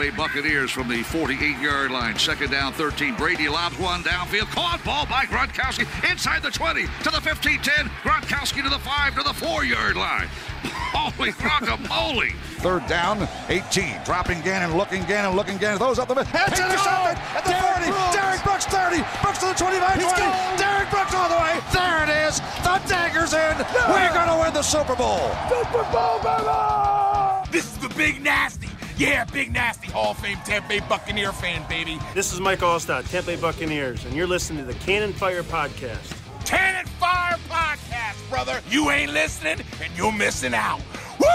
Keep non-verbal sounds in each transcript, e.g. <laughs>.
Bay Buccaneers from the 48-yard line. Second down, 13. Brady lobs one downfield. Caught ball by Gronkowski inside the 20 to the 15-10. Gronkowski to the 5 to the 4-yard line. <laughs> Holy guacamole. Third down, 18. Dropping Gannon, looking Gannon, looking Gannon. Those up the middle. It's intercepted at the Derrick 40. Brooks. Derrick Brooks 30. Brooks to the 25 He's 20. gone. Derrick Brooks all the way. There it is. The dagger's in. We're going to win the Super Bowl. Super Bowl, baby! This is the Big Nasty. Yeah, Big Nasty Hall of Fame Tampa Bay Buccaneer fan, baby. This is Mike Alstott, Tampa Bay Buccaneers, and you're listening to the Cannon Fire Podcast. Cannon Fire Podcast, brother. You ain't listening, and you're missing out. Woo!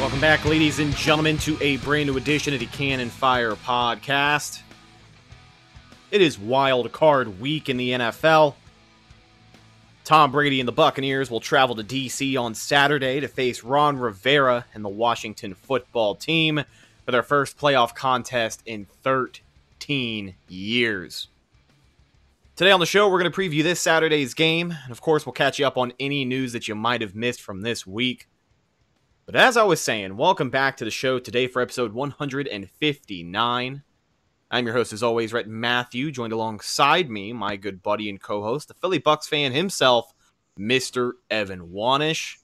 Welcome back, ladies and gentlemen, to a brand new edition of the Cannon Fire Podcast. It is wild card week in the NFL. Tom Brady and the Buccaneers will travel to D.C. on Saturday to face Ron Rivera and the Washington football team for their first playoff contest in 13 years. Today on the show, we're going to preview this Saturday's game, and of course, we'll catch you up on any news that you might have missed from this week. But as I was saying, welcome back to the show today for episode 159. I'm your host, as always, Rhett Matthew, joined alongside me, my good buddy and co host, the Philly Bucks fan himself, Mr. Evan Wanish.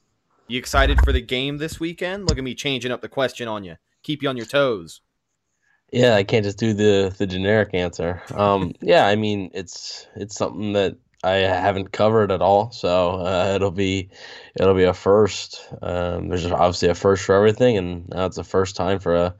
You excited for the game this weekend? Look at me changing up the question on you. Keep you on your toes. Yeah, I can't just do the the generic answer. Um, <laughs> yeah, I mean it's it's something that I haven't covered at all, so uh, it'll be it'll be a first. Um, there's obviously a first for everything, and now it's the first time for a,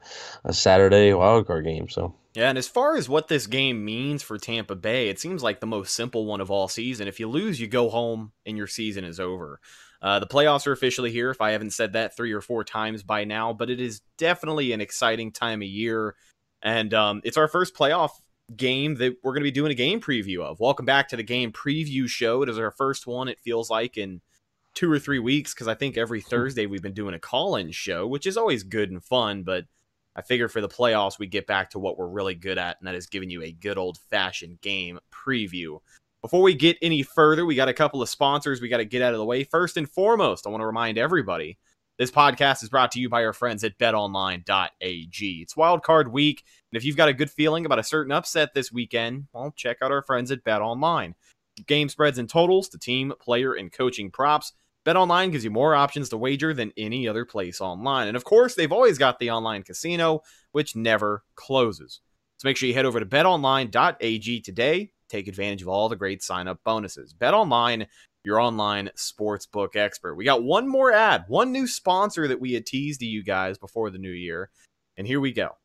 a Saturday wildcard game. So Yeah, and as far as what this game means for Tampa Bay, it seems like the most simple one of all season. If you lose, you go home and your season is over. Uh, the playoffs are officially here, if I haven't said that three or four times by now, but it is definitely an exciting time of year. And um, it's our first playoff game that we're going to be doing a game preview of. Welcome back to the game preview show. It is our first one, it feels like, in two or three weeks, because I think every Thursday we've been doing a call in show, which is always good and fun, but I figure for the playoffs, we get back to what we're really good at, and that is giving you a good old fashioned game preview. Before we get any further, we got a couple of sponsors we got to get out of the way. First and foremost, I want to remind everybody this podcast is brought to you by our friends at betonline.ag. It's wildcard week, and if you've got a good feeling about a certain upset this weekend, well, check out our friends at BetOnline. Game spreads and totals to team, player, and coaching props. BetOnline gives you more options to wager than any other place online. And of course, they've always got the online casino, which never closes. So make sure you head over to betonline.ag today. Take advantage of all the great sign up bonuses. BetOnline, your online sportsbook expert. We got one more ad, one new sponsor that we had teased to you guys before the new year. And here we go.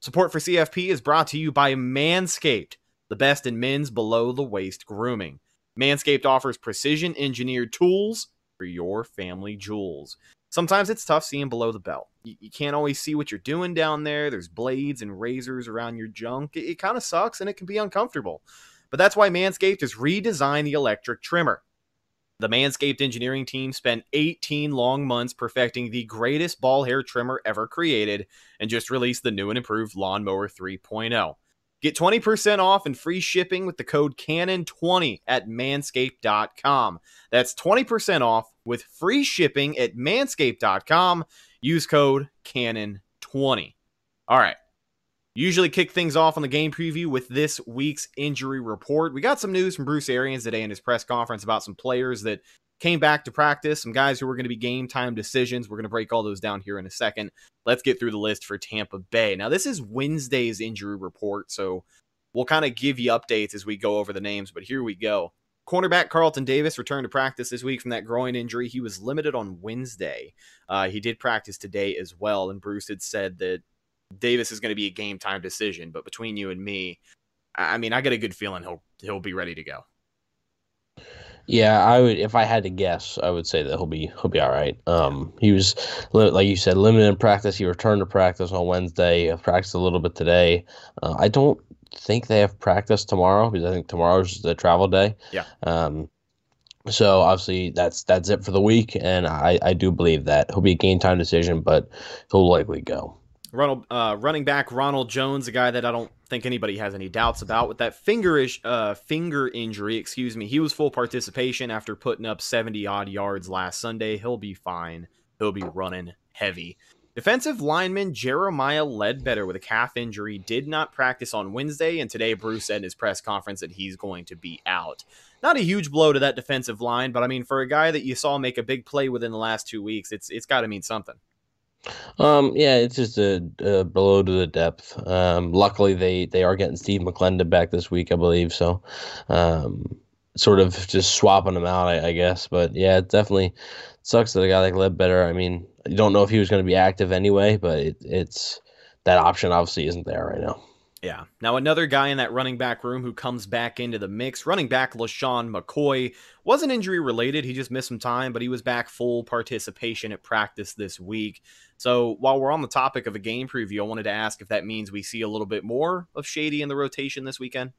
Support for CFP is brought to you by Manscaped, the best in men's below the waist grooming. Manscaped offers precision engineered tools for your family jewels. Sometimes it's tough seeing below the belt. You, you can't always see what you're doing down there. There's blades and razors around your junk. It, it kind of sucks and it can be uncomfortable. But that's why Manscaped has redesigned the electric trimmer. The Manscaped engineering team spent 18 long months perfecting the greatest ball hair trimmer ever created and just released the new and improved Lawnmower 3.0. Get 20% off and free shipping with the code CANON20 at manscaped.com. That's 20% off with free shipping at manscaped.com. Use code CANON20. All right. Usually kick things off on the game preview with this week's injury report. We got some news from Bruce Arians today in his press conference about some players that came back to practice, some guys who were going to be game time decisions. We're going to break all those down here in a second. Let's get through the list for Tampa Bay. Now, this is Wednesday's injury report, so we'll kind of give you updates as we go over the names, but here we go. Cornerback Carlton Davis returned to practice this week from that groin injury. He was limited on Wednesday. Uh, he did practice today as well, and Bruce had said that Davis is going to be a game time decision. But between you and me, I mean, I get a good feeling he'll he'll be ready to go. Yeah, I would if I had to guess, I would say that he'll be he'll be all right. Um, he was like you said, limited in practice. He returned to practice on Wednesday. Practiced a little bit today. Uh, I don't think they have practice tomorrow because I think tomorrow's the travel day. Yeah. Um, So obviously that's that's it for the week, and I, I do believe that he'll be a game time decision, but he'll likely go. Ronald, uh, running back Ronald Jones, a guy that I don't think anybody has any doubts about with that fingerish uh, finger injury. Excuse me, he was full participation after putting up seventy odd yards last Sunday. He'll be fine. He'll be running heavy. Defensive lineman Jeremiah Ledbetter with a calf injury did not practice on Wednesday, and today Bruce said in his press conference that he's going to be out. Not a huge blow to that defensive line, but I mean, for a guy that you saw make a big play within the last two weeks, it's it's got to mean something. Um, yeah, it's just a, a below to the depth. Um, luckily they they are getting Steve McLendon back this week, I believe. So, um, sort of just swapping them out, I, I guess. But yeah, it definitely sucks that a guy like Ledbetter. I mean, you don't know if he was going to be active anyway, but it, it's that option obviously isn't there right now. Yeah. Now, another guy in that running back room who comes back into the mix, running back LeSean McCoy, wasn't injury related. He just missed some time, but he was back full participation at practice this week. So, while we're on the topic of a game preview, I wanted to ask if that means we see a little bit more of Shady in the rotation this weekend.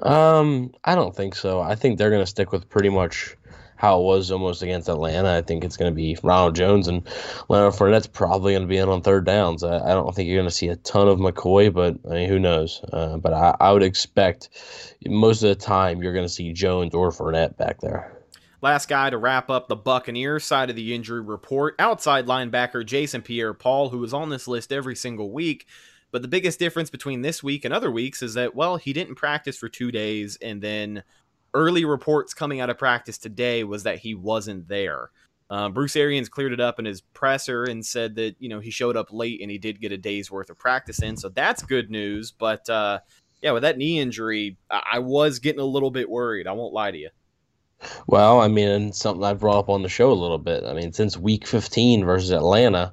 Um, I don't think so. I think they're going to stick with pretty much how it was almost against Atlanta. I think it's going to be Ronald Jones and Leonard Fournette's probably going to be in on third downs. I, I don't think you're going to see a ton of McCoy, but I mean, who knows? Uh, but I, I would expect most of the time you're going to see Jones or Fournette back there. Last guy to wrap up the Buccaneers side of the injury report, outside linebacker Jason Pierre Paul, who is on this list every single week. But the biggest difference between this week and other weeks is that, well, he didn't practice for two days and then early reports coming out of practice today was that he wasn't there. Uh, Bruce Arians cleared it up in his presser and said that you know he showed up late and he did get a day's worth of practice in, so that's good news. But uh, yeah, with that knee injury, I-, I was getting a little bit worried. I won't lie to you. Well, I mean, something I brought up on the show a little bit. I mean, since Week 15 versus Atlanta,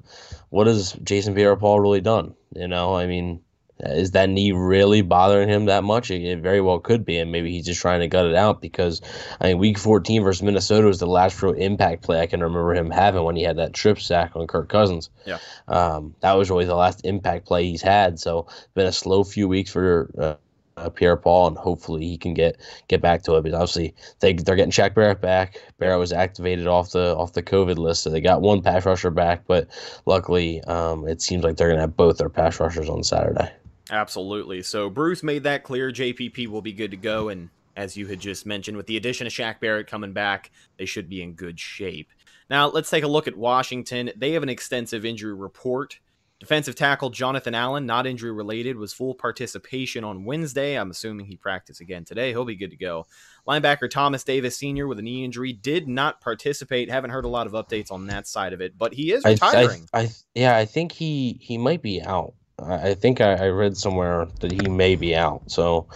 what has Jason Pierre-Paul really done? You know, I mean, is that knee really bothering him that much? It, it, very well could be, and maybe he's just trying to gut it out because I mean, Week 14 versus Minnesota was the last real impact play I can remember him having when he had that trip sack on Kirk Cousins. Yeah, um, that was really the last impact play he's had. So been a slow few weeks for. Uh, uh, Pierre Paul, and hopefully he can get get back to it. But obviously they they're getting Shaq Barrett back. Barrett was activated off the off the COVID list, so they got one pass rusher back. But luckily, um, it seems like they're gonna have both their pass rushers on Saturday. Absolutely. So Bruce made that clear. JPP will be good to go. And as you had just mentioned, with the addition of Shaq Barrett coming back, they should be in good shape. Now, let's take a look at Washington. They have an extensive injury report. Defensive tackle Jonathan Allen, not injury related, was full participation on Wednesday. I'm assuming he practiced again today. He'll be good to go. Linebacker Thomas Davis Sr. with a knee injury did not participate. Haven't heard a lot of updates on that side of it, but he is retiring. I, I, I yeah, I think he he might be out. I think I, I, read somewhere that he may be out. So,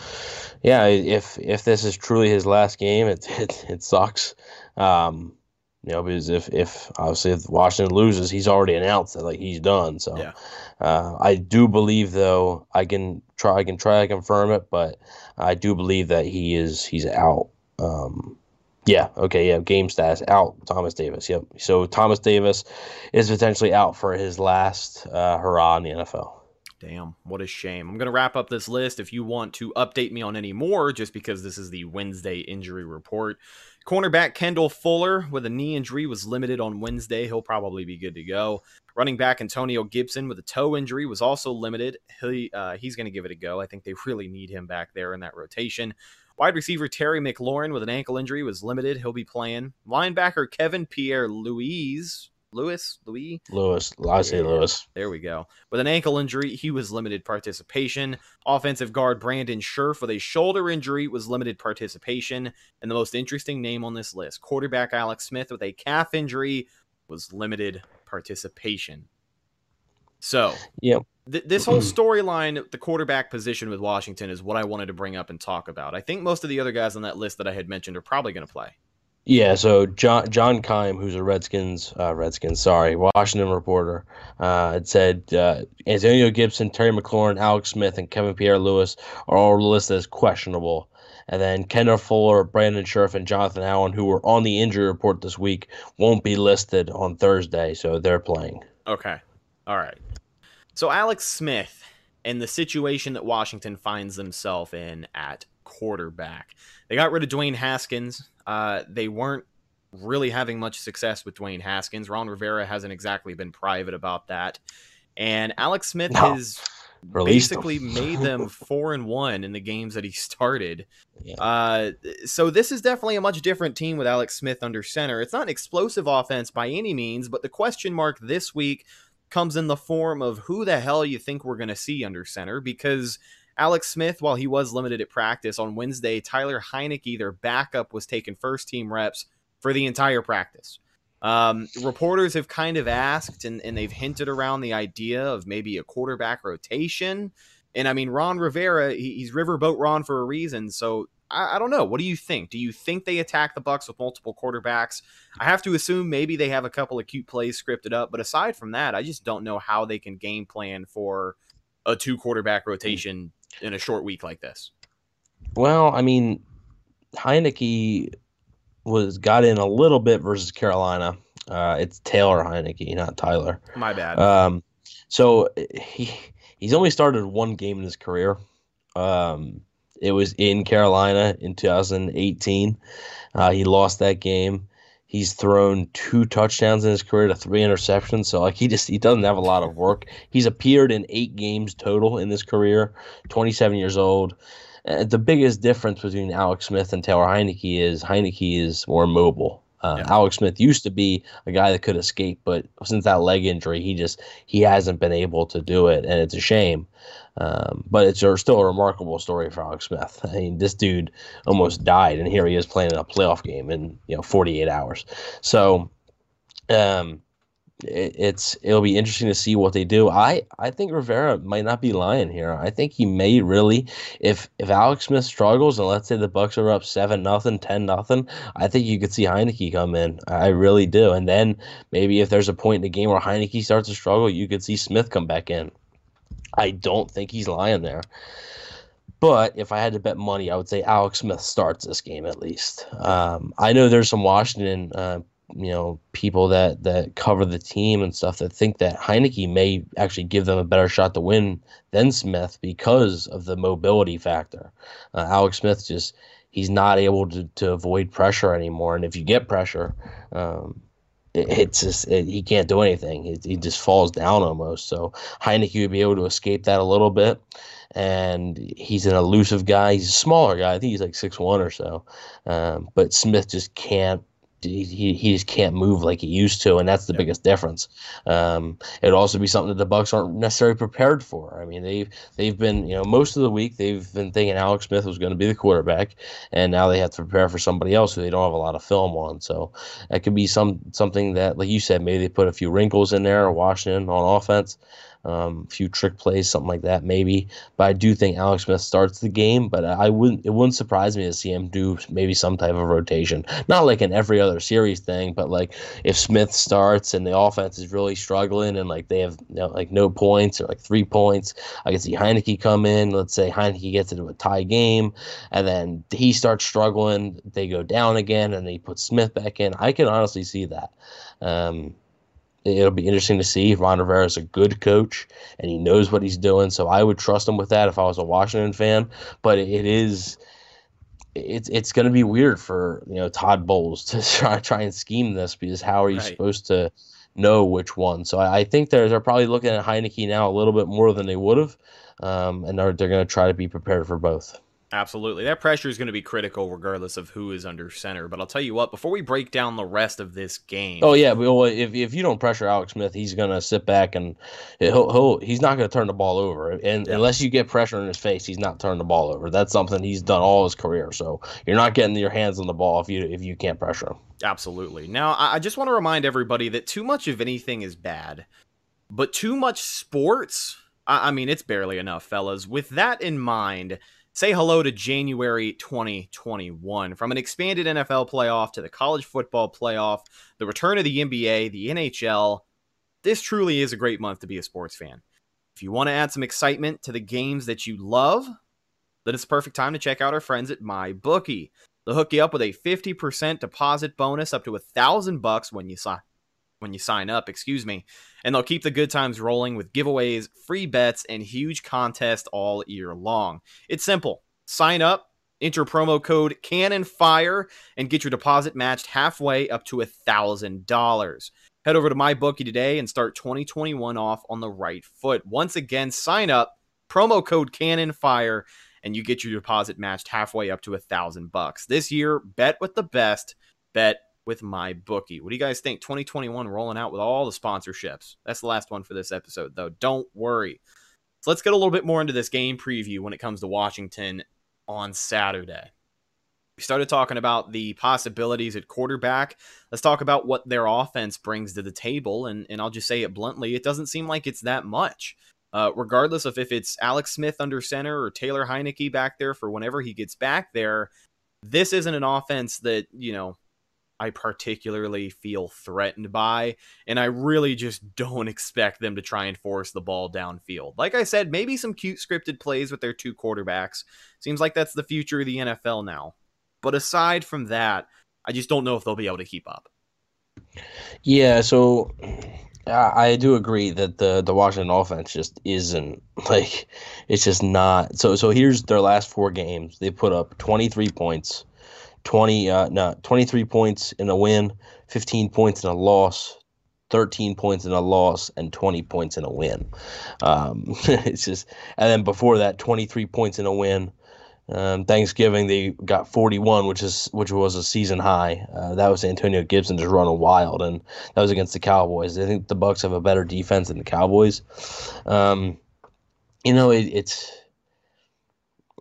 yeah, if if this is truly his last game, it <laughs> it, it sucks. Um, you know, because if if obviously if Washington loses, he's already announced that like he's done. So, yeah. uh, I do believe though I can try I can try to confirm it, but I do believe that he is he's out. Um, yeah. Okay. Yeah. Game status out. Thomas Davis. Yep. So Thomas Davis is potentially out for his last uh, hurrah in the NFL. Damn, what a shame. I'm going to wrap up this list. If you want to update me on any more, just because this is the Wednesday injury report. Cornerback Kendall Fuller with a knee injury was limited on Wednesday. He'll probably be good to go. Running back Antonio Gibson with a toe injury was also limited. He, uh, he's going to give it a go. I think they <laughs> really need him back there in that rotation. Wide receiver Terry McLaurin with an ankle injury was limited. He'll be playing. Linebacker Kevin Pierre Louise Lewis, Louis, Lewis, I say Lewis. There we go. With an ankle injury, he was limited participation. Offensive guard Brandon Scherff with a shoulder injury was limited participation. And the most interesting name on this list, quarterback Alex Smith with a calf injury was limited participation. So, yeah. Th- this whole <clears throat> storyline, the quarterback position with Washington, is what I wanted to bring up and talk about. I think most of the other guys on that list that I had mentioned are probably going to play. Yeah, so John John Keim, who's a Redskins uh, Redskins, sorry, Washington reporter, uh, said uh, Antonio Gibson, Terry McLaurin, Alex Smith, and Kevin Pierre Lewis are all listed as questionable. And then Kendall Fuller, Brandon Scherff, and Jonathan Allen, who were on the injury report this week, won't be listed on Thursday, so they're playing. Okay, all right. So Alex Smith and the situation that Washington finds themselves in at quarterback. They got rid of Dwayne Haskins. Uh, they weren't really having much success with Dwayne Haskins. Ron Rivera hasn't exactly been private about that. And Alex Smith No. has Released him. basically made them <laughs> four and one in the games that he started. Yeah. Uh, so this is definitely a much different team with Alex Smith under center. It's not an explosive offense by any means, but the question mark this week comes in the form of who the hell you think we're going to see under center because Alex Smith, while he was limited at practice on Wednesday, Tyler Heinicke, their backup, was taking first team reps for the entire practice. Um, reporters have kind of asked and, and they've hinted around the idea of maybe a quarterback rotation. And I mean, Ron Rivera, he, he's Riverboat Ron for a reason. So I, I don't know. What do you think? Do you think they attack the Bucks with multiple quarterbacks? I have to assume maybe they have a couple of cute plays scripted up, but aside from that, I just don't know how they can game plan for a two quarterback rotation in a short week like this. Well, I mean, Heinicke was got in a little bit versus Carolina. Uh, it's Taylor Heinicke, not Tyler. My bad. Um, so he he's only started one game in his career. Um, it was in Carolina in 2018. Uh, he lost that game. He's thrown two touchdowns in his career to three interceptions. So like he just he doesn't have a lot of work. He's appeared in eight games total in his career. 27 years old. Uh, the biggest difference between Alex Smith and Taylor Heinicke is Heinicke is more mobile. Uh, Yeah. Alex Smith used to be a guy that could escape, but since that leg injury, he just he hasn't been able to do it, and it's a shame. Um, but it's a, still a remarkable story for Alex Smith. I mean, this dude almost died, and here he is playing in a playoff game in you know 48 hours. So, um, it, it's it'll be interesting to see what they do. I I think Rivera might not be lying here. I think he may really, if if Alex Smith struggles, and let's say the Bucks are up seven nothing, ten nothing, I think you could see Heinicke come in. I really do. And then maybe if there's a point in the game where Heinicke starts to struggle, you could see Smith come back in. I don't think he's lying there. But if I had to bet money, I would say Alex Smith starts this game at least. Um, I know there's some Washington, uh, you know, people that that cover the team and stuff that think that Heinicke may actually give them a better shot to win than Smith because of the mobility factor. Uh, Alex Smith just he's not able to, to avoid pressure anymore, and if you get pressure, um, it, it's just it, he can't do anything. He, he just falls down almost. So Heinicke would be able to escape that a little bit. And he's an elusive guy. He's a smaller guy. I think he's like six one or so. Um, but Smith just can't. He, he he just can't move like he used to, and that's the biggest difference. Um, it'd also be something that the Bucks aren't necessarily prepared for. I mean, they've they've been you know most of the week they've been thinking Alex Smith was going to be the quarterback, and now they have to prepare for somebody else who they don't have a lot of film on. So that could be some something that, like you said, maybe they put a few wrinkles in there, or Washington on offense, um, a few trick plays, something like that, maybe. But I do think Alex Smith starts the game, but I wouldn't. It wouldn't surprise me to see him do maybe some type of rotation, not like in every other series thing, but like if Smith starts and the offense is really struggling and like they have you know, like no points or like three points, I can see Heinicke come in. Let's say Heinicke gets into a tie game, and then he starts struggling. They go down again, and they put Smith back in. I can honestly see that. Um, it'll be interesting to see. If Ron Rivera is a good coach and he knows what he's doing, so I would trust him with that if I was a Washington fan. But it is it's it's going to be weird for you know Todd Bowles to <laughs> try try and scheme this because how are you Right. supposed to know which one? So I, I think they're they're probably looking at Heinicke now a little bit more than they would have, um, and they're they're going to try to be prepared for both. Absolutely. That pressure is going to be critical regardless of who is under center. But I'll tell you what, before we break down the rest of this game. Oh yeah, well, if if you don't pressure Alex Smith, he's gonna sit back and he'll, he'll he's not gonna turn the ball over. And unless you get pressure in his face, he's not turning the ball over. That's something he's done all his career. So you're not getting your hands on the ball if you if you can't pressure him. Absolutely. Now, I I just want to remind everybody that too much of anything is bad, but too much sports, I I mean, it's barely enough, fellas. With that in mind, say hello to January 2021. From an expanded NFL playoff to the college football playoff, the return of the NBA, the NHL, this truly is a great month to be a sports fan. If you want to add some excitement to the games that you love, then it's the perfect time to check out our friends at MyBookie. They'll hook you up with a 50% deposit bonus up to a thousand bucks when you sign when you sign up, excuse me. And they'll keep the good times rolling with giveaways, free bets, and huge contests all year long. It's simple. Sign up, Enter promo code Cannon Fire and get your deposit matched halfway up to a thousand dollars. Head over to my bookie today and start 2021 off on the right foot. Once again, sign up promo code Cannon Fire and you get your deposit matched halfway up to a thousand bucks. This year, bet with the best. Bet with my bookie. What do you guys think? 2021 rolling out with all the sponsorships. That's the last one for this episode, though. Don't worry. So let's get a little bit more into this game preview when it comes to Washington on Saturday. We started talking about the possibilities at quarterback. Let's talk about what their offense brings to the table. And, and I'll just say it bluntly it doesn't seem like it's that much. Uh, regardless of if it's Alex Smith under center or Taylor Heinicke back there for whenever he gets back there, this isn't an offense that, you know, I particularly feel threatened by. And I really just <laughs> don't expect them to try and force the ball downfield. Like I said, maybe some cute scripted plays with their two quarterbacks. Seems like that's the future of the NFL now. But aside from that, I just don't know if they'll be able to keep up. Yeah, so I do agree that the the Washington offense just isn't <laughs> like it's just not. So so here's their last four games. They put up 23 points, 20 uh no 23 points in a win, 15 points in a loss, 13 points in a loss, and 20 points in a win. Um, <laughs> it's just and then before that 23 points in a win. Um, Thanksgiving they got 41, which is which was a season high. Uh, that was Antonio Gibson just running wild, and that was against the Cowboys. I think the Bucks have a better defense than the Cowboys. Um, you know, it, it's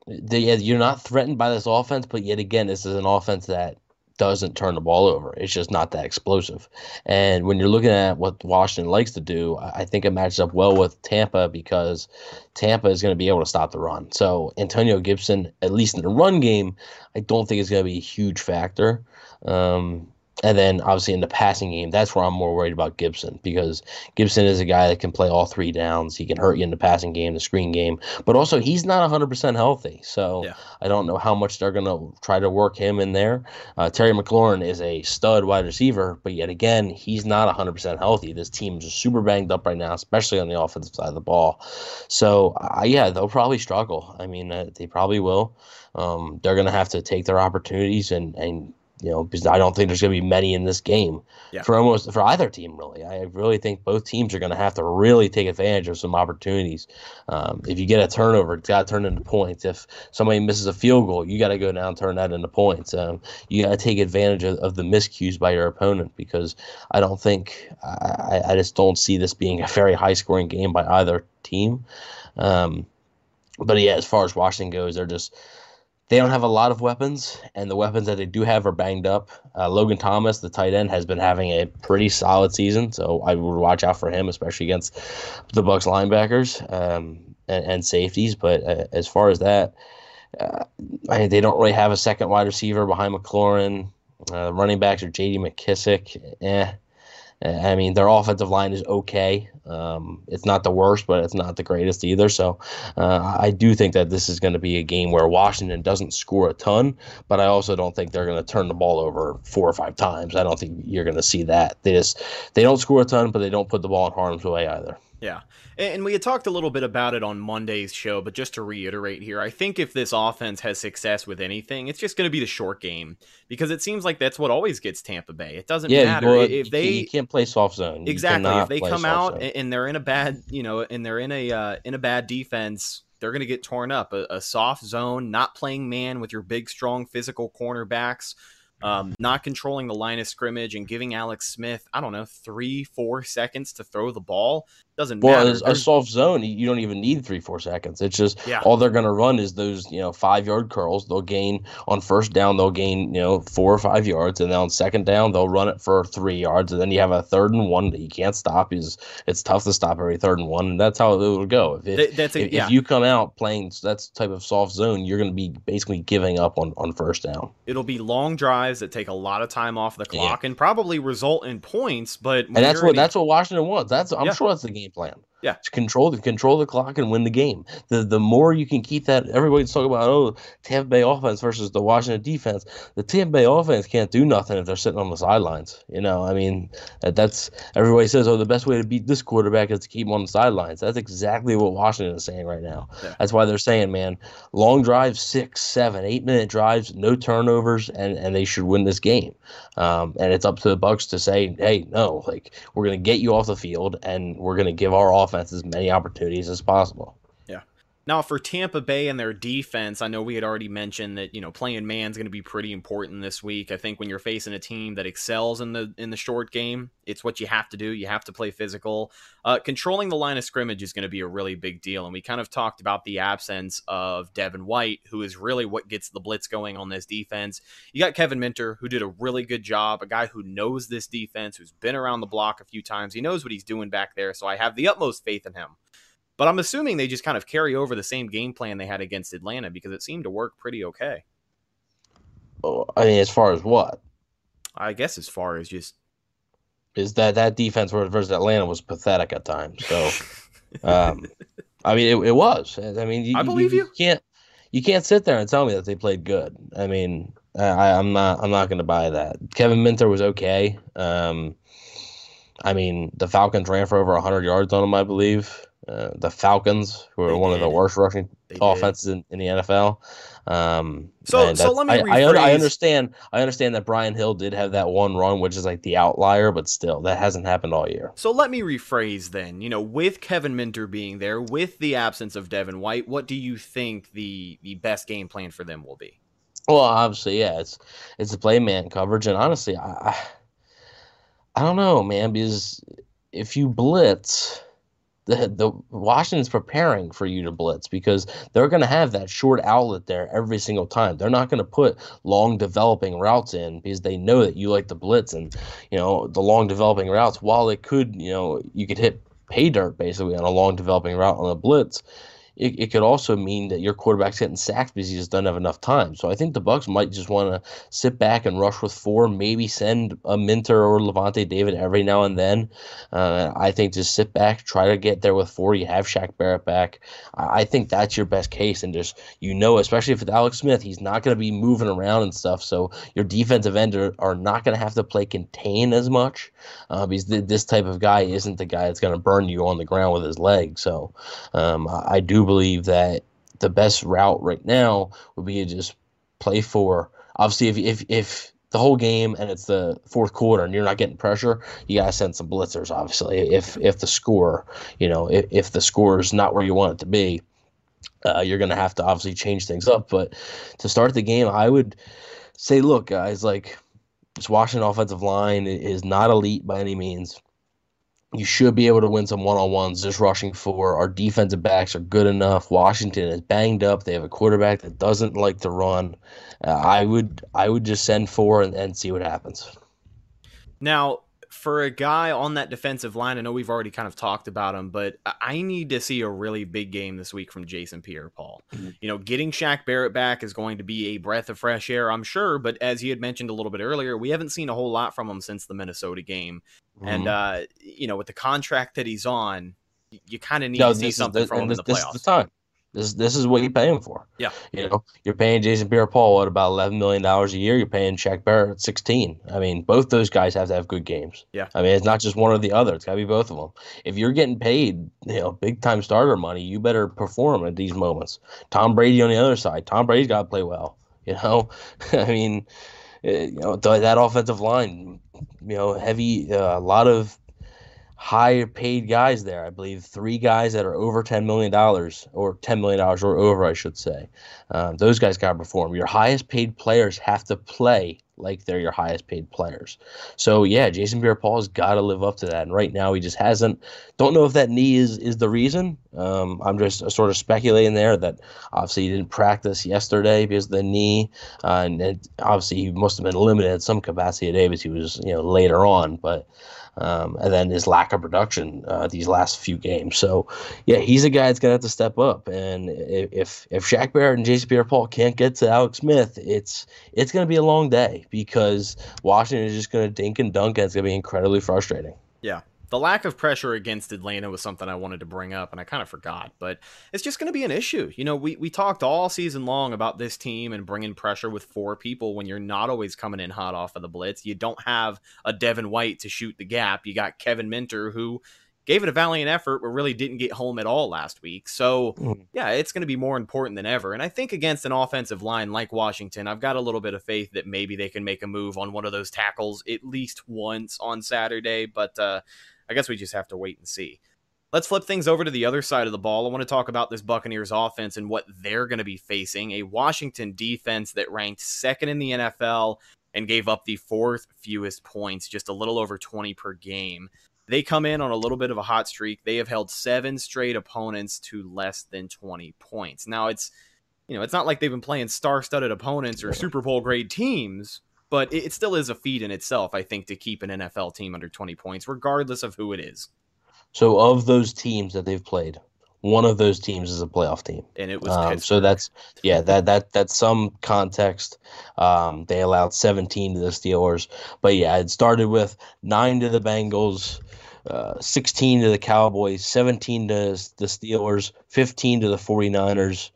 they, you're not threatened by this offense, but yet again, this is an offense that doesn't turn the ball over. It's just not that explosive. And when you're looking at what Washington likes to do, I think it matches up well with Tampa because Tampa is going to be able to stop the run. So Antonio Gibson, at least in the run game, I don't think is going to be a huge factor. Um, and then obviously in the passing game, that's where I'm more worried about Gibson because Gibson is a guy that can play all three downs. He can hurt you in the passing game, the screen game, but also he's not 100% healthy. So yeah. I don't know how much they're going to try to work him in there. Uh, Terry McLaurin is a stud wide receiver, but yet again, he's not 100% healthy. This team is super banged up right now, especially on the offensive side of the ball. So uh, yeah, they'll probably struggle. I mean, uh, they probably will. Um, they're going to have to take their opportunities and, and you know, because I don't think there's going to be many in this game yeah. for almost for either team. Really, I really think both teams are going to have to really take advantage of some opportunities. Um, if you get a turnover, it's got to turn into points. If somebody misses a field goal, you got to go down and turn that into points. Um, you got to take advantage of, of, the miscues by your opponent because I don't think I, I just don't see this being a very high scoring game by either team. Um, but yeah, as far as Washington goes, they're just they don't have a lot of weapons, and the weapons that they do have are banged up. Uh, Logan Thomas, the tight end, has been having a pretty solid season, so I would watch out for him, especially against the Bucks linebackers um, and, and, safeties. But uh, as far as that, uh, I they don't really have a second wide receiver behind McLaurin. Uh, running backs are J.D. McKissic. Eh, I mean, their offensive line is okay. Um, it's not the worst, but it's not the greatest either. So uh, I do think that this is going to be a game where Washington doesn't score a ton, but I also don't think they're going to turn the ball over four or five times. I don't think you're going to see that. They just they don't score a ton, but they don't put the ball in harm's way either. Yeah. And we had talked a little bit about it on Monday's show, but just to reiterate here, I think if this offense has success with anything, it's just going to be the short game because it seems like that's what always gets Tampa Bay. It doesn't yeah, matter if they you can't play soft zone. Exactly. If they come out zone. and they're in a bad, you know, and they're in a uh, in a bad defense, they're going to get torn up. A, a soft zone, not playing man with your big, strong, physical cornerbacks um, not controlling the line of scrimmage and giving Alex Smith, I don't know, three, four seconds to throw the ball doesn't well, matter. a soft zone, you don't even need three, four seconds. It's just yeah. all they're going to run is those, you know, five yard curls. They'll gain on first down, they'll gain, you know, four or five yards, and then on second down, they'll run it for three yards, and then you have a third and one that you can't stop. Is it's tough to stop every third and one, and that's how it will go. If, if, that's a, if, yeah. if you come out playing that type of soft zone, you're going to be basically giving up on on first down. It'll be long drives that take a lot of time off the clock yeah. and probably result in points, but and that's what that's what Washington wants. That's I'm sure that's the game plan. Yeah. Just control the control the clock and win the game. The the more you can keep that everybody's talking about oh Tampa Bay offense versus the Washington defense. The Tampa Bay offense can't do nothing if they're sitting on the sidelines. You know, I mean that, that's everybody says oh the best way to beat this quarterback is to keep him on the sidelines. That's exactly what Washington is saying right now. Yeah. That's why they're saying man, long drives, six, seven, eight minute drives, no turnovers, and and they should win this game. Um, and it's up to the Bucks to say hey no like we're gonna get you off the field and we're gonna give our offense offense as many opportunities as possible. Now for Tampa Bay and their defense, I know we had already mentioned that you know playing man's going to be pretty important this week. I think when you're facing a team that excels in the in the short game, it's what you have to do. You have to play physical. Uh, controlling the line of scrimmage is going to be a really big deal, and we kind of talked about the absence of Devin White, who is really what gets the blitz going on this defense. You got Kevin Minter, who did a really good job, a guy who knows this defense, who's been around the block a few times. He knows what he's doing back there, so I have the utmost faith in him. But I'm assuming they just kind of carry over the same game plan they had against Atlanta because it seemed to work pretty okay. Oh, I mean, as far as what? I guess as far as just is that that defense versus Atlanta was pathetic at times. So, <laughs> um, I mean, it, it was. I mean, you, I believe you, you. can't you can't sit there and tell me that they played good. I mean, I, I'm not I'm not going to buy that. Kevin Minter was okay. Um, I mean, the Falcons ran for over 100 yards on him, I believe. Uh, the Falcons, who are They one of the worst rushing They offenses in, in the NFL. Um, So- so let me I, I, I understand. I understand that Brian Hill did have that one run, which is like the outlier, but still, that hasn't happened all year. So let me rephrase then. You know, with Kevin Minter being there, with the absence of Devin White, what do you think the the best game plan for them will be? Well, obviously, yeah, it's it's a play man coverage, and honestly, I I, I don't know, man, because if you blitz, the the Washington's preparing for you to blitz because they're going to have that short outlet there every single time. They're not going to put long developing routes in because they know that you like the blitz and you know the long developing routes. While it could, you know, you could hit pay dirt basically on a long developing route on a blitz it, it could also mean that your quarterback's getting sacked because he just doesn't have enough time. So I think the Bucks might just want to sit back and rush with four, maybe send a Minter or Lavonte David every now and then. Uh, I think just sit back, try to get there with four. You have Shaq Barrett back. I, I think that's your best case, and just you know, especially if it's Alex Smith, he's not going to be moving around and stuff. So your defensive end are, are not going to have to play contain as much uh, because th- this type of guy isn't the guy that's going to burn you on the ground with his leg. So um, I, I do believe that the best route right now would be to just play for. Obviously, if if if the whole game and it's the fourth quarter and you're not getting pressure, you gotta send some blitzers. Obviously, if if the score, you know, if, if the score is not where you want it to be, uh, you're gonna have to obviously change things up. But to start the game, I would say, look, guys, like this Washington offensive line is not elite by any means. You should be able to win some one on ones just rushing for. Our defensive backs are good enough. Washington is banged up. They have a quarterback that doesn't like to run. Uh, I would I would just send four and, and see what happens. Now, for a guy on that defensive line, I know we've already kind of talked about him, but I- need to see a really big game this week from Jason Pierre-Paul. Mhm. You know, getting Shaq Barrett back is going to be a breath of fresh air, I'm sure. But as you had mentioned a little bit earlier, we haven't seen a whole lot from him since the Minnesota game. And Mhm. uh, you know, with the contract that he's on, you kind of need No, to see this is something the- from him and in this, the this playoffs. is the time. This this is what you pay him for. Yeah. You know, you're paying Jason Pierre-Paul at about eleven million dollars a year. You're paying Shaq Barrett sixteen. I mean, both those guys have to have good games. Yeah. I mean, it's not just one or the other. It's got to be both of them. If you're getting paid, you know, big time starter money, you better perform at these moments. Tom Brady on the other side. Tom Brady's got to play well. <laughs> You know, I mean, eh, you know that offensive line. You know, heavy. Uh, a lot of high paid guys there. I believe three guys that are over ten million dollars or ten million dollars or over, I should say. Um, those guys got to perform. Your highest paid players have to play like they're your highest paid players. So yeah, Jason Pierre-Paul's got to live up to that, and right now he just hasn't. Don't know if that knee is is the reason. Um, I'm just sort of speculating there that obviously he didn't practice yesterday because the knee, uh, and it, obviously he must have been limited in some capacity today because he was you know later on, but um, and then his lack of production uh, these last few games. So, yeah, he's a guy that's gonna have to step up. And if if Shaq Barrett and Jason Pierre-Paul can't get to Alex Smith, it's it's gonna be a long day because Washington is just gonna dink and dunk, and it's gonna be incredibly frustrating. The lack of pressure against Atlanta was something I wanted to bring up, and I kind of forgot. But it's just going to be an issue. You know, we we talked all season long about this team and bringing pressure with four people when you're not always coming in hot off of the blitz. You don't have a Devin White to shoot the gap. You got Kevin Minter who gave it a valiant effort, but really didn't get home at all last week. So, mm. yeah, it's going to be more important than ever. And I think against an offensive line like Washington, I've got a little bit of faith that maybe they can make a move on one of those tackles at least once on Saturday. But uh, I guess we just have to wait and see. Let's flip things over to the other side of the ball. I want to talk about this Buccaneers offense and what they're going to be facing. A Washington defense that ranked second in the NFL and gave up the fourth fewest points, just a little over 20 per game. They come in on a little bit of a hot streak. They have held seven straight opponents to less than 20 points. Now, it's you know, it's not like they've been playing star-studded opponents or Super Bowl grade teams, but it, still is a feat in itself, I think, to keep an NFL team under 20 points, regardless of who it is. So, of those teams that they've played, one of those teams is a playoff team, and it was um, so that's yeah that that that's some context. Um, they allowed 17 to the Steelers, but yeah, it started with nine to the Bengals. Uh, 16 to the Cowboys, 17 to the Steelers, 15 to the 49ers,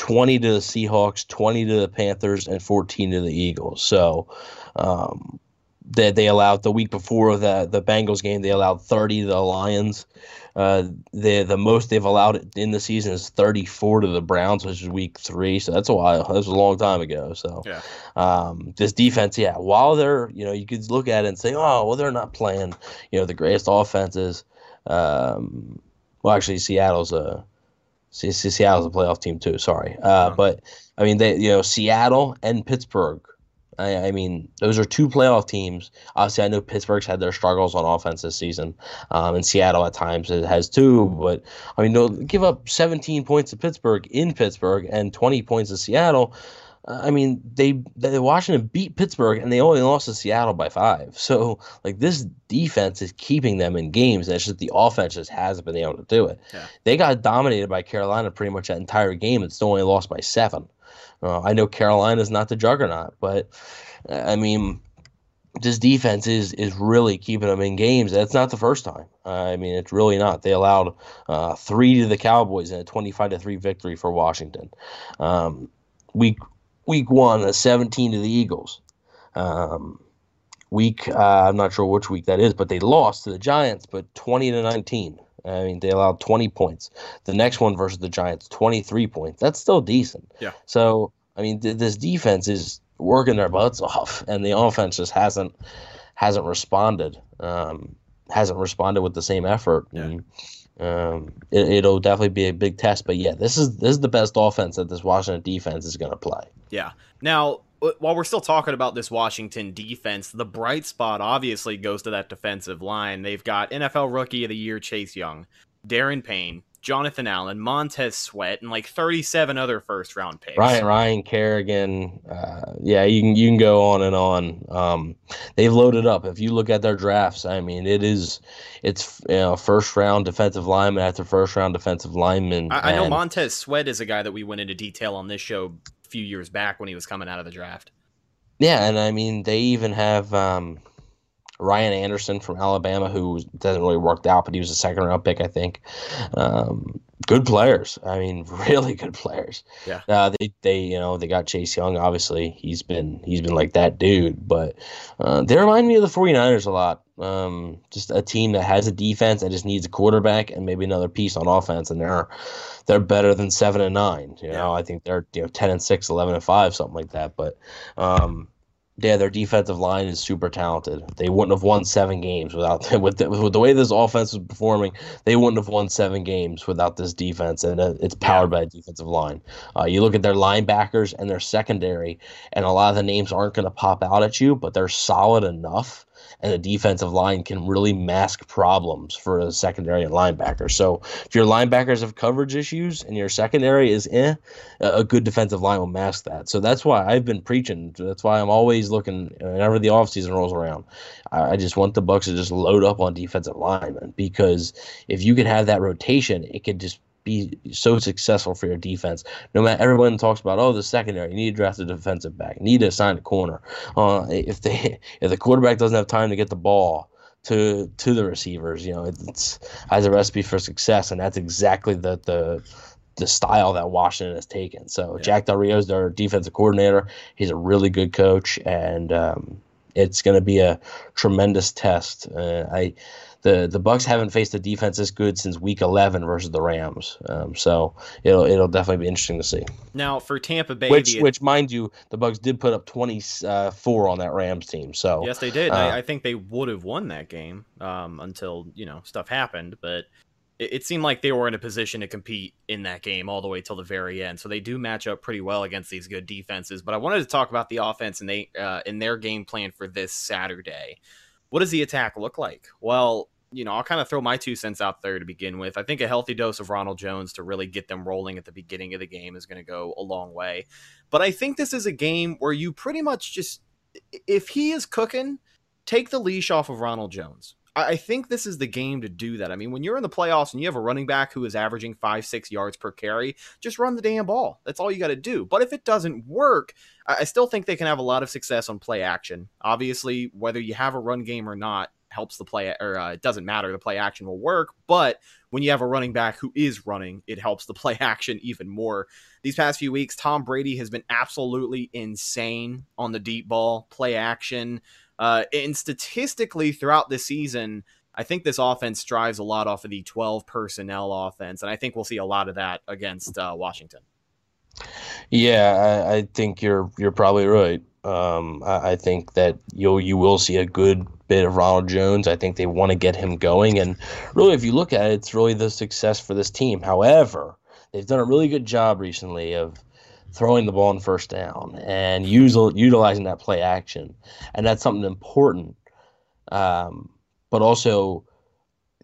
20 to the Seahawks, 20 to the Panthers, and 14 to the Eagles. So um, they, they allowed the week before the, the Bengals game, they allowed 30 to the Lions. Uh, the the most they've allowed in the season is 34 to the Browns, which is week three. So that's a while. That was a long time ago. So yeah. um, this defense, yeah, while they're you know you could look at it and say, oh well, they're not playing you know the greatest offenses. Um, well, actually, Seattle's a Seattle's a playoff team too. Sorry, uh, but I mean, they you know Seattle and Pittsburgh. I, I, mean, those are two playoff teams. Obviously, I know Pittsburgh's had their struggles on offense this season, um, and Seattle at times it has too. But I mean, they'll give up 17 points to Pittsburgh in Pittsburgh and 20 points to Seattle. I mean, they, they Washington beat Pittsburgh and they only lost to Seattle by five. So like this defense is keeping them in games. It's just the offense just hasn't been able to do it. Yeah. They got dominated by Carolina pretty much that entire game and still only lost by seven. Uh, I know Carolina's not the juggernaut, but I mean, this defense is is really keeping them in games. That's not the first time. Uh, I mean, it's really not. They allowed uh, three to the Cowboys in a twenty-five to three victory for Washington. Um, week week one, a 17 to the Eagles. Um, week, uh, I'm not sure which week that is, but they lost to the Giants, but 20 to 19. I mean, they allowed 20 points. The next one versus the Giants, 23 points. That's still decent. Yeah. So, I mean, th- this defense is working their butts off, and the offense just hasn't hasn't responded. Um, hasn't responded with the same effort. Yeah. And, um, it, will definitely be a big test. But yeah, this is this is the best offense that this Washington defense is going to play. Yeah. Now, while we're still talking about this Washington defense, the bright spot obviously goes to that defensive line. They've got NFL Rookie of the Year Chase Young, Daron Payne, Jonathan Allen, Montez Sweat, and like 37 other first round picks. Ryan Ryan Kerrigan, uh, yeah, you can you can go on and on. Um, they've loaded up. If you look at their drafts, I mean, it is it's you know first round defensive lineman after first round defensive lineman. I, I know Montez Sweat is a guy that we went into detail on this show few years back when he was coming out of the draft. Yeah, and I mean they even have. Um, Ryan Anderson from Alabama, who doesn't really worked out, but he was a second round pick, I think. Um, good players. I mean, <laughs> really good players. Yeah. Uh, they they you know they got Chase Young. Obviously, he's been he's been like that dude. But uh, they remind me of the 49ers a lot. Um, just a team that has a defense that just needs a quarterback and maybe another piece on offense, and they're they're better than seven and nine. You know, I think they're you know ten and six, 11 and five, something like that. But um, yeah, their defensive line is super talented. They wouldn't have won seven games without <laughs> with the, with the way this offense is performing. They wouldn't have won seven games without this defense, and uh, it's powered by a defensive line. Uh, you look at their linebackers and their secondary, and a lot of the names aren't going to pop out at you, but they're solid enough and the defensive line can really mask problems for a secondary and linebacker. So if your linebackers have coverage issues and your secondary is eh, a good defensive line will mask that. So that's why I've been preaching. That's why I'm always looking whenever the offseason rolls around. I, just want the Bucks to just load up on defensive linemen because if you could have that rotation, it could just be so successful for your defense. No matter everyone talks about, oh, the secondary, you need to draft a defensive back, you need to assign a corner. Uh, if they <laughs> if the quarterback doesn't have time to get the ball to to the receivers. You know, it's has a recipe for success, and that's exactly the the the style that Washington has taken. So yeah. Jack Del Rio is their defensive coordinator. He's a really good coach, and um, it's going to be a tremendous test. Uh, I the the Bucks haven't faced a defense this good since Week 11 versus the Rams. Um, so it'll it'll definitely be interesting to see. Now for Tampa Bay, which the, which mind you, the Bucks did put up 24 on that Rams team. So yes, they did. Uh, I, I, think they would have won that game um, until you know stuff happened, but. It, it seemed like they were in a position to compete in that game all the way till the very end, so they do match up pretty well against these good defenses. But I wanted to talk about the offense and they uh, in their game plan for this Saturday what does the attack look like? Well, you know, I'll kind of throw my two cents out there to begin with. I think a healthy dose of Ronald Jones to really get them rolling at the beginning of the game is going to go a long way. But I think this is a game where you pretty much just, if he is cooking, take the leash off of Ronald Jones. I think this is the game to do that. I mean, when you're in the playoffs and you have a running back who is averaging five, six yards per carry, just run the damn ball. That's all you got to do. But if it doesn't work, I still think they can have a lot of success on play action. Obviously, whether you have a run game or not helps the play, or uh, it doesn't matter. The play action will work. But when you have a running back who is running, it helps the <laughs> play action even more. These past few weeks, Tom Brady has been absolutely insane on the deep ball, play action. Uh, and statistically, throughout the season, I think this offense drives a lot off of the 12 personnel offense, and I think we'll see a lot of that against uh, Washington. Yeah, I, I, think you're you're probably right. Um, I, I, think that you'll you will see a good bit of Ronald Jones. I think they want to get him going, and really, if you look at it, it's really the success for this team. However, they've done a really good job recently of throwing the ball in first down and use, utilizing that play action. And that's something important. Um, but also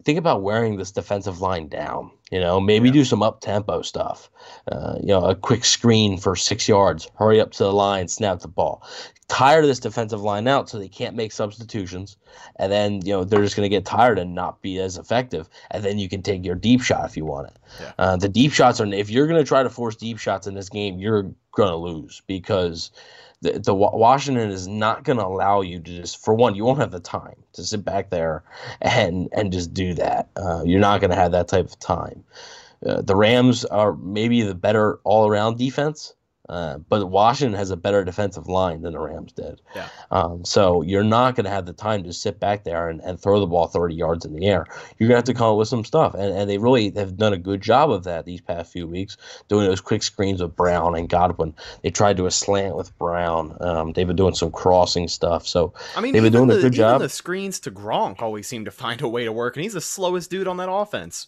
think about wearing this defensive line down. You know, maybe yeah. do some up tempo stuff. Uh, you know, a quick screen for six yards, hurry up to the line, snap the ball. Tire this defensive line out so they can't make substitutions. And then, you know, they're just going to get tired and not be as effective. And then you can take your deep shot if you want it. Yeah. Uh, the deep shots are, if you're going to try to force deep shots in this game, you're going to lose because the, the Washington is not going to allow you to just for one you won't have the time to sit back there and and just do that. Uh, you're not going to have that type of time. Uh, the Rams are maybe the better all around defense, uh, but Washington has a better defensive line than the Rams did. Yeah. Um, so you're not going to have the time to sit back there and, and throw the ball 30 yards in the air. You're going to have to come up with some stuff. And, and they really have done a good job of that these past few weeks, doing those quick screens with Brown and Godwin. They tried to a slant with Brown. Um, they've been doing some crossing stuff. So I mean, they've been doing the, a good job. the screens to Gronk always seem to find a way to work, and he's the slowest dude on that offense.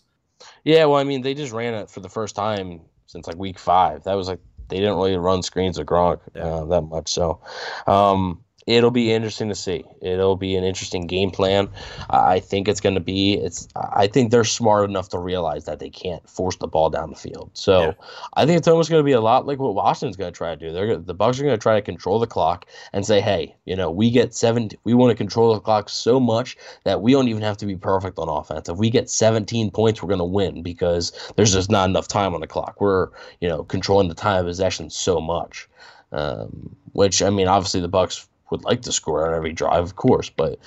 Yeah, well, I mean, they just ran it for the first time since like week five. That was like they didn't really run screens of Gronk yeah. uh, that much. So, um, it'll be interesting to see. It'll be an interesting game plan. I think it's going to be. It's. I think they're smart enough to realize that they can't force the ball down the field. So yeah. I think it's almost going to be a lot like what Washington's going to try to do. They're the Bucks are going to try to control the clock and say, hey, you know, we get seven. We want to control the clock so much that we don't even have to be perfect on offense. If we get 17 points, we're going to win because there's just not enough time on the clock. We're you know controlling the time of possession so much. Um, which I mean, obviously the Bucks would like to score on every drive, of course, but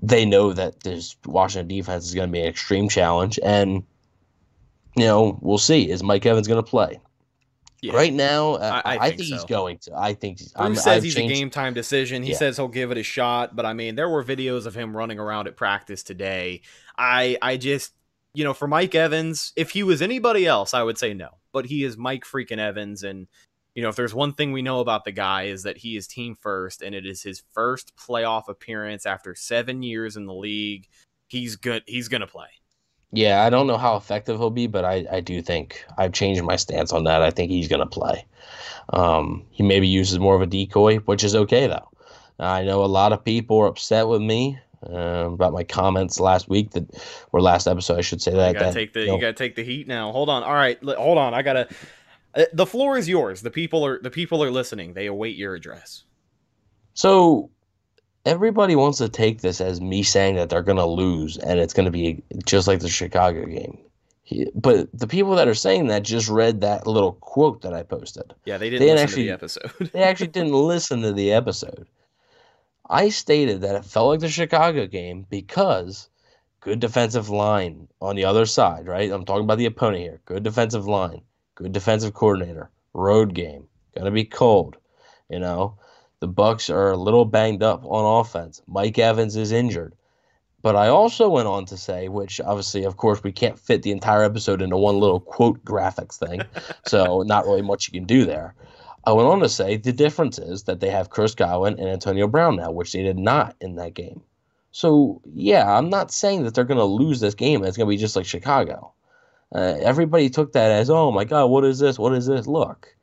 they know that this Washington defense is going to be an extreme challenge, and you know we'll see. Is Mike Evans going to play? Yeah. Right now, uh, I, I, I, think, think so. he's going to. I think he's. Bruce says I've he's changed. a game time decision. He yeah. says he'll give it a shot, but I mean, there were videos of him running around at practice today. I, I just, you know, for Mike Evans, if he was anybody else, I would say no. But he is Mike freaking Evans, and you know, if there's one thing we know about the guy is that he is team first, and it is his first playoff appearance after seven years in the league. He's good. He's gonna play. Yeah, I don't know how effective he'll be, but I, I do think I've changed my stance on that. I think he's gonna play. Um, he maybe uses more of a decoy, which is okay though. I know a lot of people are upset with me uh, about my comments last week that or last episode, I should say that. You gotta that, take the you, know, you, gotta take the heat now. Hold on. All right, hold on. I gotta Uh, the floor is yours. The people are the people are listening. They await your address. So everybody wants to take this as me saying that they're going to lose and it's going to be just like the Chicago game. But the people that are saying that just read that little quote that I posted. Yeah, they didn't, they didn't actually, the episode. <laughs> they actually didn't listen to the episode. I stated that it felt like the Chicago game because good defensive line on the other side, right? I'm talking about the opponent here. Good defensive line, good defensive coordinator, road game, gonna be cold. You know, the Bucks are a little banged up on offense. Mike Evans is injured. But I also went on to say, which obviously, of course, we can't fit the entire episode into one little quote graphics thing. <laughs> so, not really much you can do there. I went on to say the difference is that they have Chris Godwin and Antonio Brown now, which they did not in that game. So, yeah, I'm not saying that they're going to lose this game. It's going to be just like Chicago. Uh, everybody took that as, oh my God, what is this? What is this? Look,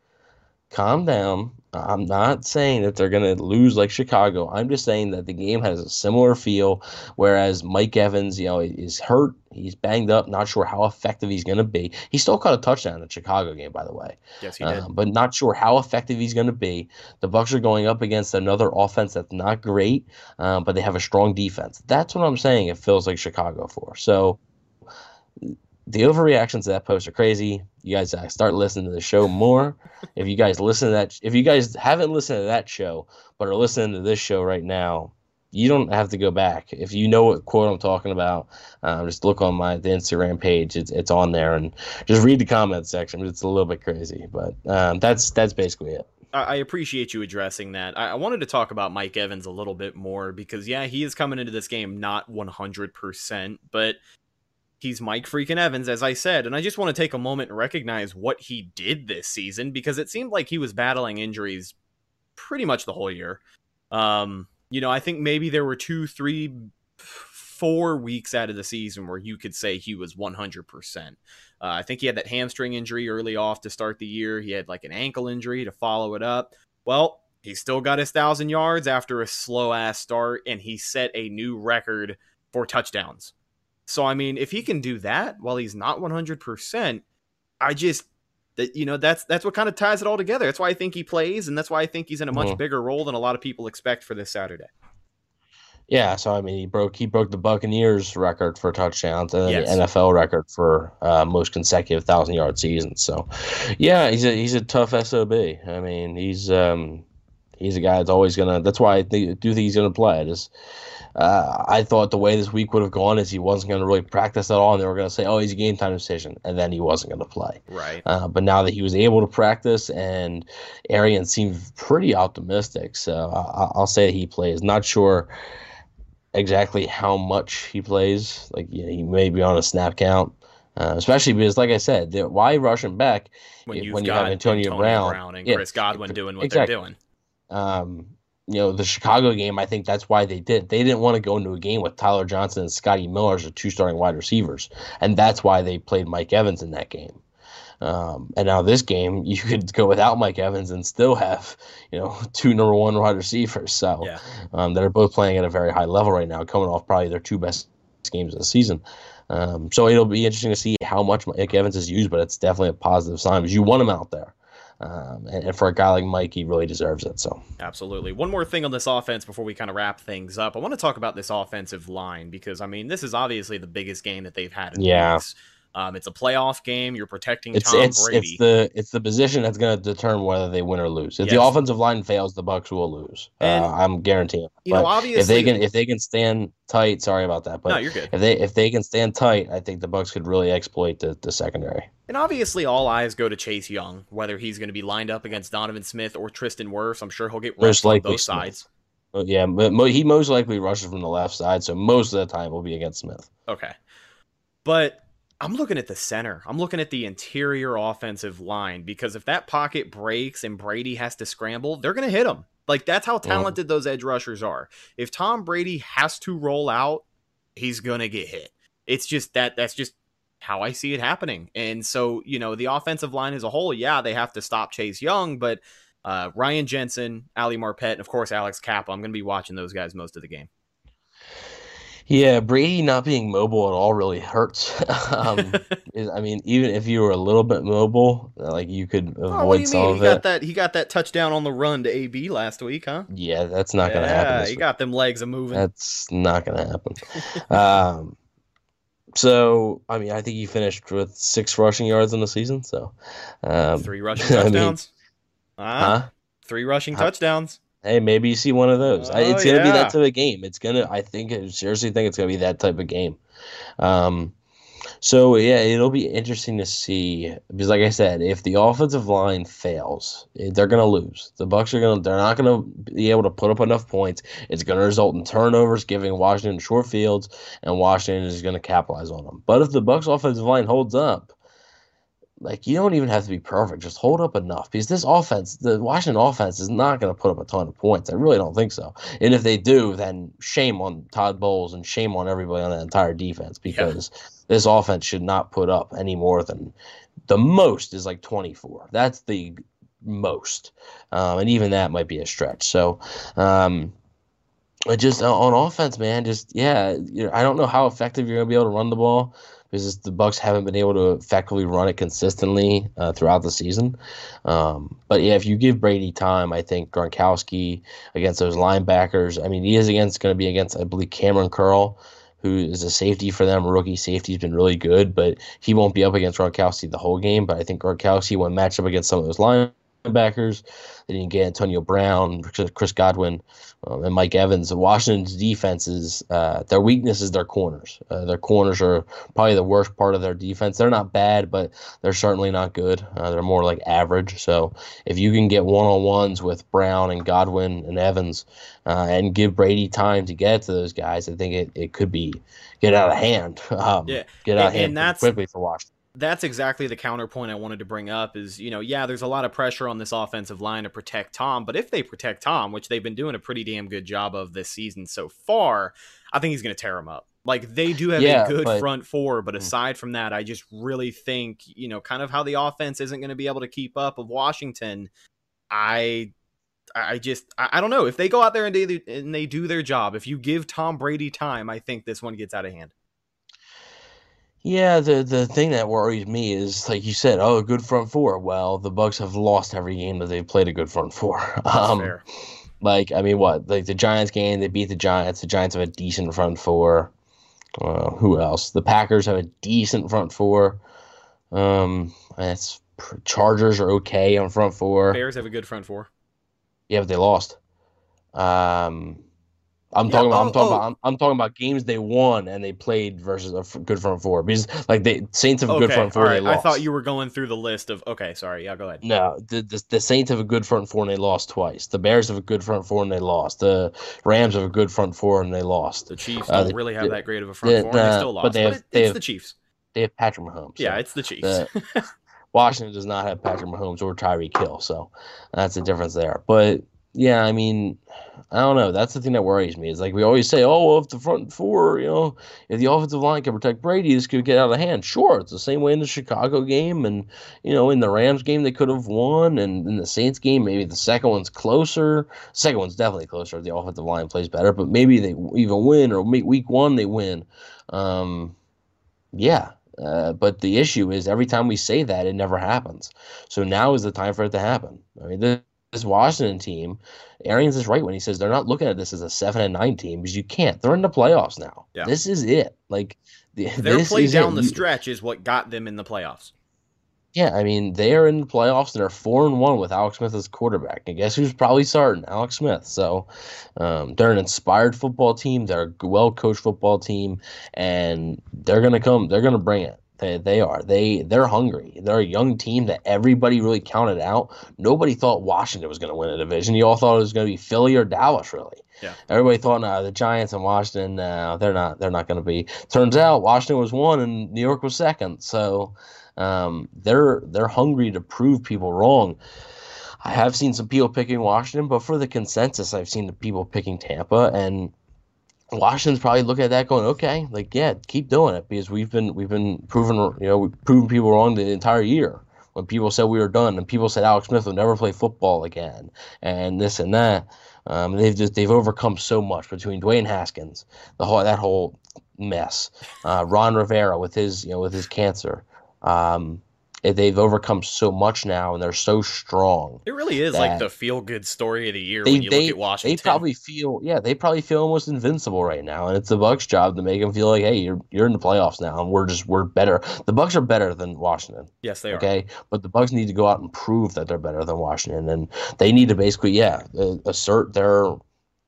calm down. I'm not saying that they're going to lose like Chicago. I'm just saying that the game has a similar feel. Whereas Mike Evans, you know, is hurt. He's banged up. Not sure how effective he's going to be. He still caught a touchdown in the Chicago game, by the way. Yes, he did. Um, but not sure how effective he's going to be. The Bucks are going up against another offense that's not great, um, but they have a strong defense. That's what I'm saying. It feels like Chicago for. So the overreactions to that post are crazy. You guys uh, start listening to the show more. <laughs> if you guys listen to that, if you guys haven't listened to that show but are listening to this show right now, you don't have to go back. If you know what quote I'm talking about, um, just look on my the Instagram page. It's it's on there, and just read the comment section. It's a little bit crazy, but um, that's that's basically it. I appreciate you addressing that. I wanted to talk about Mike Evans a little bit more because, yeah, he is coming into this game not 100%, but he's Mike freaking Evans, as I said. And I just want to take a moment and recognize what he did this season because it seemed like he was battling injuries pretty much the whole year. Um, you know, I think maybe there were two, three, four weeks out of the season where you could say he was 100%. Uh, I think he had that hamstring injury early off to start the year. He had like an ankle injury to follow it up. Well, he still got his thousand yards after a slow ass start, and he set a new record for touchdowns. So I mean, if he can do that while he's not 100%, I just that you know that's that's what kind of ties it all together. That's why I think he plays, and that's why I think he's in a much mm-hmm. bigger role than a lot of people expect for this Saturday. Yeah, so I mean, he broke he broke the Buccaneers record for touchdowns and yes. the NFL record for uh, most consecutive thousand yard seasons. So, yeah, he's a he's a tough sob. I mean, he's um he's a guy that's always gonna. That's why I think, do think he's gonna play. Just uh, I thought the way this week would have gone is he wasn't going to really practice at all, and they were going to say, "Oh, he's a game time decision," and then he wasn't going to play. Right. Uh, but now that he was able to practice, and Arians seemed pretty optimistic, so I- will say he plays. Not sure exactly how much he plays. Like he may be on a snap count. Uh, especially because, like I said, why rush him back when, when you have Antonio, Antonio Brown, Brown, and yeah, Chris Godwin doing what exactly. they're doing? Um, you know, the Chicago game, I think that's why they did. They didn't want to go into a game with Tyler Johnson and Scotty Miller as two starting wide receivers. And that's why they played Mike Evans in that game. Um, and now this game, you could go without Mike Evans and still have, you know, <laughs> two number one wide receivers. So yeah. um, that are both playing at a very high level right now, coming off probably their two best games of the season. Um, so it'll be interesting to see how much Mike Evans is used, but it's definitely a positive sign because you want him out there. Um, and, and, for a guy like Mike, he really deserves it. So absolutely. One more thing on this offense before we kind of wrap things up. I want to talk about this offensive line because I mean this is obviously the biggest game that they've had. in yeah. Weeks. Um, it's a playoff game. You're protecting it's, Tom it's, Brady. It's the it's the position that's going to determine whether they win or lose. If yes. the offensive line fails, the Bucks will lose. Uh, I'm guaranteeing. You but know, obviously, if they can if they can stand tight, sorry about that, but no, you're good. If they if they can stand tight, I think the Bucks could really exploit the, the secondary. And obviously, all eyes go to Chase Young, whether he's going to be lined up against Donovan Smith or Tristan Wirfs. I'm sure he'll get rushed on both Smith. sides. Yeah, but he most likely rushes from the left side, so most of the time will be against Smith. Okay, but I'm looking at the center. I'm looking at the interior offensive line because if that pocket breaks and Brady has to scramble, they're going to hit him. Like that's how talented those edge rushers are. If Tom Brady has to roll out, he's going to get hit. It's just that that's just how I see it happening. And so, you know, the offensive line as a whole, yeah, they have to stop Chase Young, but uh, Ryan Jensen, Ali Marpet, and of course Alex Cappa, I'm going to be watching those guys most of the game. Yeah, Brady not being mobile at all really hurts. <laughs> um, <laughs> I mean, even if you were a little bit mobile, like you could avoid oh, you some mean? of he it. Got that, he got that touchdown on the run to AB last week, huh? Yeah, that's not yeah, going to happen. Yeah, he got them legs a moving. That's not going to happen. <laughs> um, so, I mean, I think he finished with six rushing yards in the season. So, um, three rushing touchdowns. I mean, uh, huh? Three rushing touchdowns. Hey, maybe you see one of those. Oh, it's gonna be yeah. that type of game. It's gonna. I think. I seriously think it's gonna be that type of game. Um, so yeah, it'll be interesting to see because, like I said, if the offensive line fails, eh, they're gonna lose. The Bucks are gonna. They're not gonna be able to put up enough points. It's gonna result in turnovers, giving Washington short fields, and Washington is gonna capitalize on them. But if the Bucks offensive line holds up, like you don't even have to be perfect. Just hold up enough because this offense, the Washington offense, is not going to put up a ton of points. I really don't think so. And if they do, then shame on Todd Bowles and shame on everybody on that entire defense because this offense should not put up any more than the most is like 24. That's the most, um, and even that might be a stretch. So. Um, but just uh, on offense, man, just yeah, I don't know how effective you're gonna be able to run the ball because the Bucks haven't been able to effectively run it consistently uh, throughout the season. Um, but yeah, if you give Brady time, I think Gronkowski against those linebackers. I mean, he is against going to be against I believe Cameron Curl, who is a safety for them. Rookie safety has been really good, but he won't be up against Gronkowski the whole game. But I think Gronkowski when matched up against some of those linebackers, they didn't get Antonio Brown, Chris Godwin, um, and Mike Evans. Washington's defenses, uh, their weakness is their corners. Uh, their corners are probably the worst part of their defense. They're not bad, but they're certainly not good. Uh, they're more like average. So if you can get one on ones with Brown and Godwin and Evans, uh, and give Brady time to get to those guys, I think it, it could be get out of hand. <laughs> Um, Yeah, get out of and- hand and that's- quickly for Washington. That's exactly the counterpoint I wanted to bring up is, you know, yeah, there's a lot of pressure on this offensive line to protect Tom, but if they protect Tom, which they've been doing a pretty damn good job of this season so far, I think he's going to tear him up. Like they do have Yeah, a good but- front four, but Mm. aside from that, I just really think, you know, kind of how the offense isn't going to be able to keep up of Washington. I I just I I don't know if they go out there and they and they do their job. If you give Tom Brady time, I think this one gets out of hand. Yeah, the the thing that worries me is like you said, oh, a good front four. Well, the Bucks have lost every game that they've played a good front four. <laughs> That's Um, fair. like I mean, what like the Giants game, they beat the Giants. The Giants have a decent front four. Uh, who else? The Packers have a decent front four. Um, that's Chargers are okay on front four. Bears have a good front four. Yeah, but they lost. Um, I'm Yeah, talking about. oh, I'm talking oh. about. I'm, I'm talking about games they won and they played versus a f- good front four because like the Saints have a good front four. all right. They lost. I thought you were going through the list of. Okay, sorry. Yeah, go ahead. No, the, the the Saints have a good front four and they lost twice. The Bears have a good front four and they lost. The Rams have a good front four and they lost. The Chiefs Uh, don't the- really have the- that great of a front the- four, and they nah, still but lost. they have- it- they it's have- the Chiefs. They have Patrick Mahomes. Yeah, so it's the Chiefs. the- <laughs> Washington does not have Patrick Mahomes or Tyreek Hill, so that's the difference there. But yeah, I mean, I don't know. That's the thing that worries me. Is like we always say, oh, well, if the front four, you know, if the offensive line can protect Brady, this could get out of hand. Sure, it's the same way in the Chicago game, and you know, in the Rams game they could have won, and in the Saints game maybe the second one's closer. Second one's definitely closer if the offensive line plays better, but maybe they even win or week one they win. Um, yeah. Uh, but the issue is every time we say that, it never happens. So now is the time for it to happen. I mean, this, Washington team, Arians is right when he says they're not looking at this as a seven and nine team because you can't. They're in the playoffs now. Yeah. This is it. Like the, Their this play is down it. the stretch is what got them in the playoffs. yeah, I mean they are in the playoffs and they're four and one with Alex Smith as quarterback. And guess who's probably starting? Alex Smith. So um, they're an inspired football team. They're a well coached football team, and they're gonna come. They're gonna bring it. They, they are. They they're hungry. They're a young team that everybody really counted out. Nobody thought Washington was going to win a division. You all thought it was going to be Philly or Dallas. Really. Yeah. Everybody thought, no, the Giants and Washington, no, they're not. They're not going to be. Turns out Washington was one and New York was second. So um, they're they're hungry to prove people wrong. I have seen some people picking Washington, but for the consensus, I've seen the people picking Tampa, and Washington's probably looking at that going, okay, like yeah, keep doing it because we've been we've been proven you know we've proven people wrong the entire year when people said we were done and people said Alex Smith will never play football again and this and that. Um, they've just they've overcome so much between Dwayne Haskins, the whole that whole mess, uh, Ron Rivera with his you know with his cancer. Um, Eh, they've overcome so much now, and they're so strong. It really is like the feel good story of the year They when you they look at Washington. they probably feel yeah they probably feel almost invincible right now, and it's the Bucks' job to make them feel like hey you're you're in the playoffs now, and we're just we're better. The Bucks are better than Washington. yes, they are. Okay, but the Bucks need to go out and prove that they're better than Washington, and they need to basically, yeah, assert their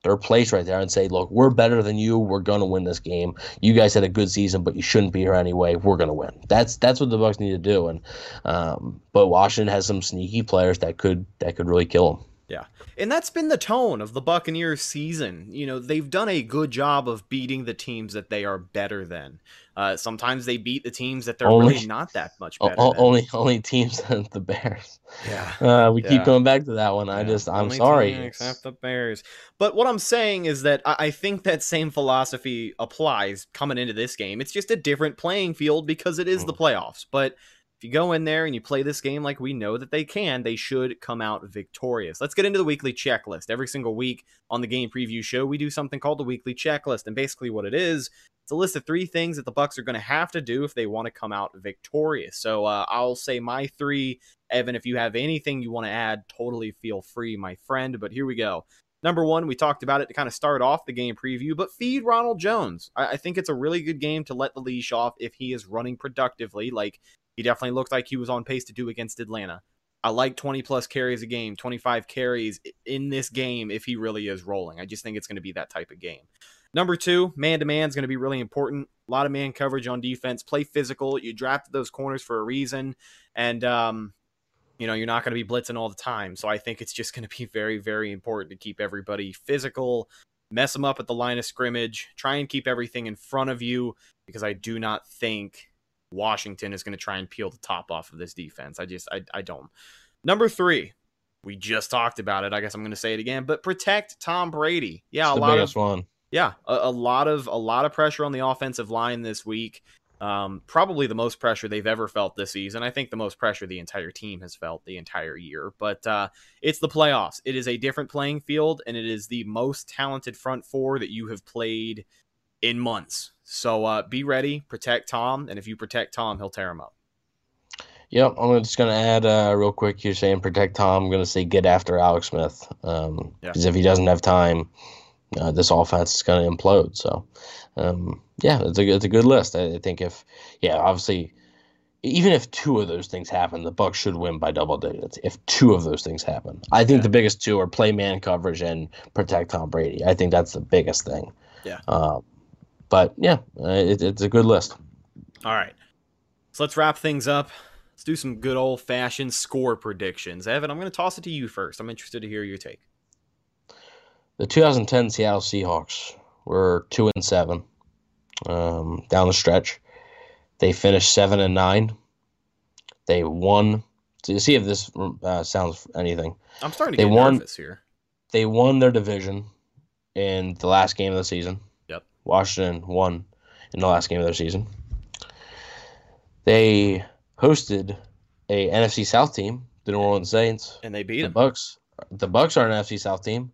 their place right there and say, look, we're better than you. We're gonna win this game. You guys had a good season, but you shouldn't be here anyway. We're gonna win. That's that's what the Bucks need to do. And um, but Washington has some sneaky players that could that could really kill them. Yeah. And that's been the tone of the Buccaneers season. You know, they've done a good job of beating the teams that they are better than. Uh, sometimes they beat the teams that they're Only- really not that much better o- than. only only teams <laughs> than the Bears. yeah. Uh, we Yeah. keep going back to that one. I just I'm only sorry. Except the Bears. But what I'm saying is that I, I think that same philosophy applies coming into this game. It's just a different playing field because it is Mm. the playoffs. But if you go in there and you play this game like we know that they can, they should come out victorious. Let's get into the weekly checklist. Every single week on the game preview show, we do something called the weekly checklist. And basically what it is, it's a list of three things that the Bucks are going to have to do if they want to come out victorious. So uh, I'll say my three. Evan, if you have anything you want to add, totally feel free, my friend. But here we go. Number one, we talked about it to kind of start off the game preview, but feed Ronald Jones. I, I think it's a really good game to let the leash off if he is running productively, like he definitely looked like he was on pace to do against Atlanta. I like 20 plus carries a game, 25 carries in this game if he really is rolling. I just think it's going to be that type of game. Number two, man to man is going to be really important. A lot of man coverage on defense. Play physical. You drafted those corners for a reason, and um, you know you're not going to be blitzing all the time. So I think it's just going to be very, very important to keep everybody physical, mess them up at the line of scrimmage, try and keep everything in front of you because I do not think Washington is going to try and peel the top off of this defense. I just I, I don't. Number three, we just talked about it. I guess I'm going to say it again, but protect Tom Brady. Yeah, It's a lot of one. yeah, a, a lot of a lot of pressure on the offensive line this week. Um, probably the most pressure they've ever felt this season. I think the most pressure the entire team has felt the entire year. But uh, it's the playoffs. It is a different playing field, and it is the most talented front four that you have played in months. So uh, be ready, protect Tom, and if you protect Tom, he'll tear him up. Yep, I'm just gonna add uh, real quick. You're saying protect Tom. I'm gonna say get after Alex Smith um, Yeah. because if he doesn't have time, uh, this offense is gonna implode. So, um, yeah, it's a it's a good list. I, I think if yeah, obviously, even if two of those things happen, the Bucks should win by double digits. If two of those things happen, I think Yeah. the biggest two are play man coverage and protect Tom Brady. I think that's the biggest thing. Yeah. Um, but yeah, uh, it, it's a good list. All right. So let's wrap things up. Let's do some good old fashioned score predictions. Evan, I'm going to toss it to you first. I'm interested to hear your take. The 2010 Seattle Seahawks were two and seven um, down the stretch. They finished seven and nine. They won. To see if this uh, sounds anything, I'm starting to They get won- nervous here. they won their division in the last game of the season. Washington won in the last game of their season. They hosted a NFC South team, the New Orleans Saints. And they beat The him. Bucks, the Bucks are an NFC South team.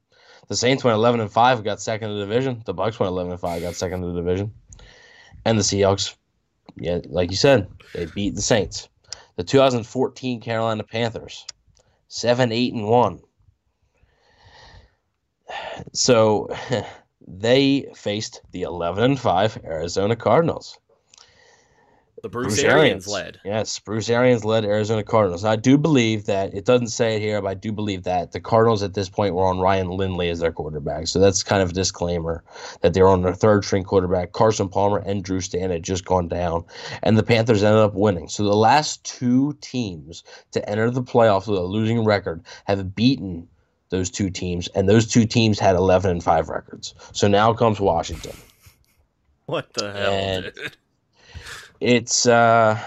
The Saints went 11 and five, got second in the division. The Bucks went 11 and five, got second in the division. And the Seahawks, yeah, like you said, they beat the Saints. The 2014 Carolina Panthers, seven, eight, and one. <sighs> So <laughs> they faced the 11 and five Arizona Cardinals. The Bruce, Arians led. Yes, Bruce Arians led Arizona Cardinals. I do believe that it doesn't say it here, but I do believe that the Cardinals at this point were on Ryan Lindley as their quarterback. So that's kind of a disclaimer that they were on their third string quarterback. Carson Palmer and Drew Stan had just gone down, and the Panthers ended up winning. So the last two teams to enter the playoffs with a losing record have beaten those two teams, and those two teams had 11 and 5 records. So now comes Washington. What the hell, And- dude? It's uh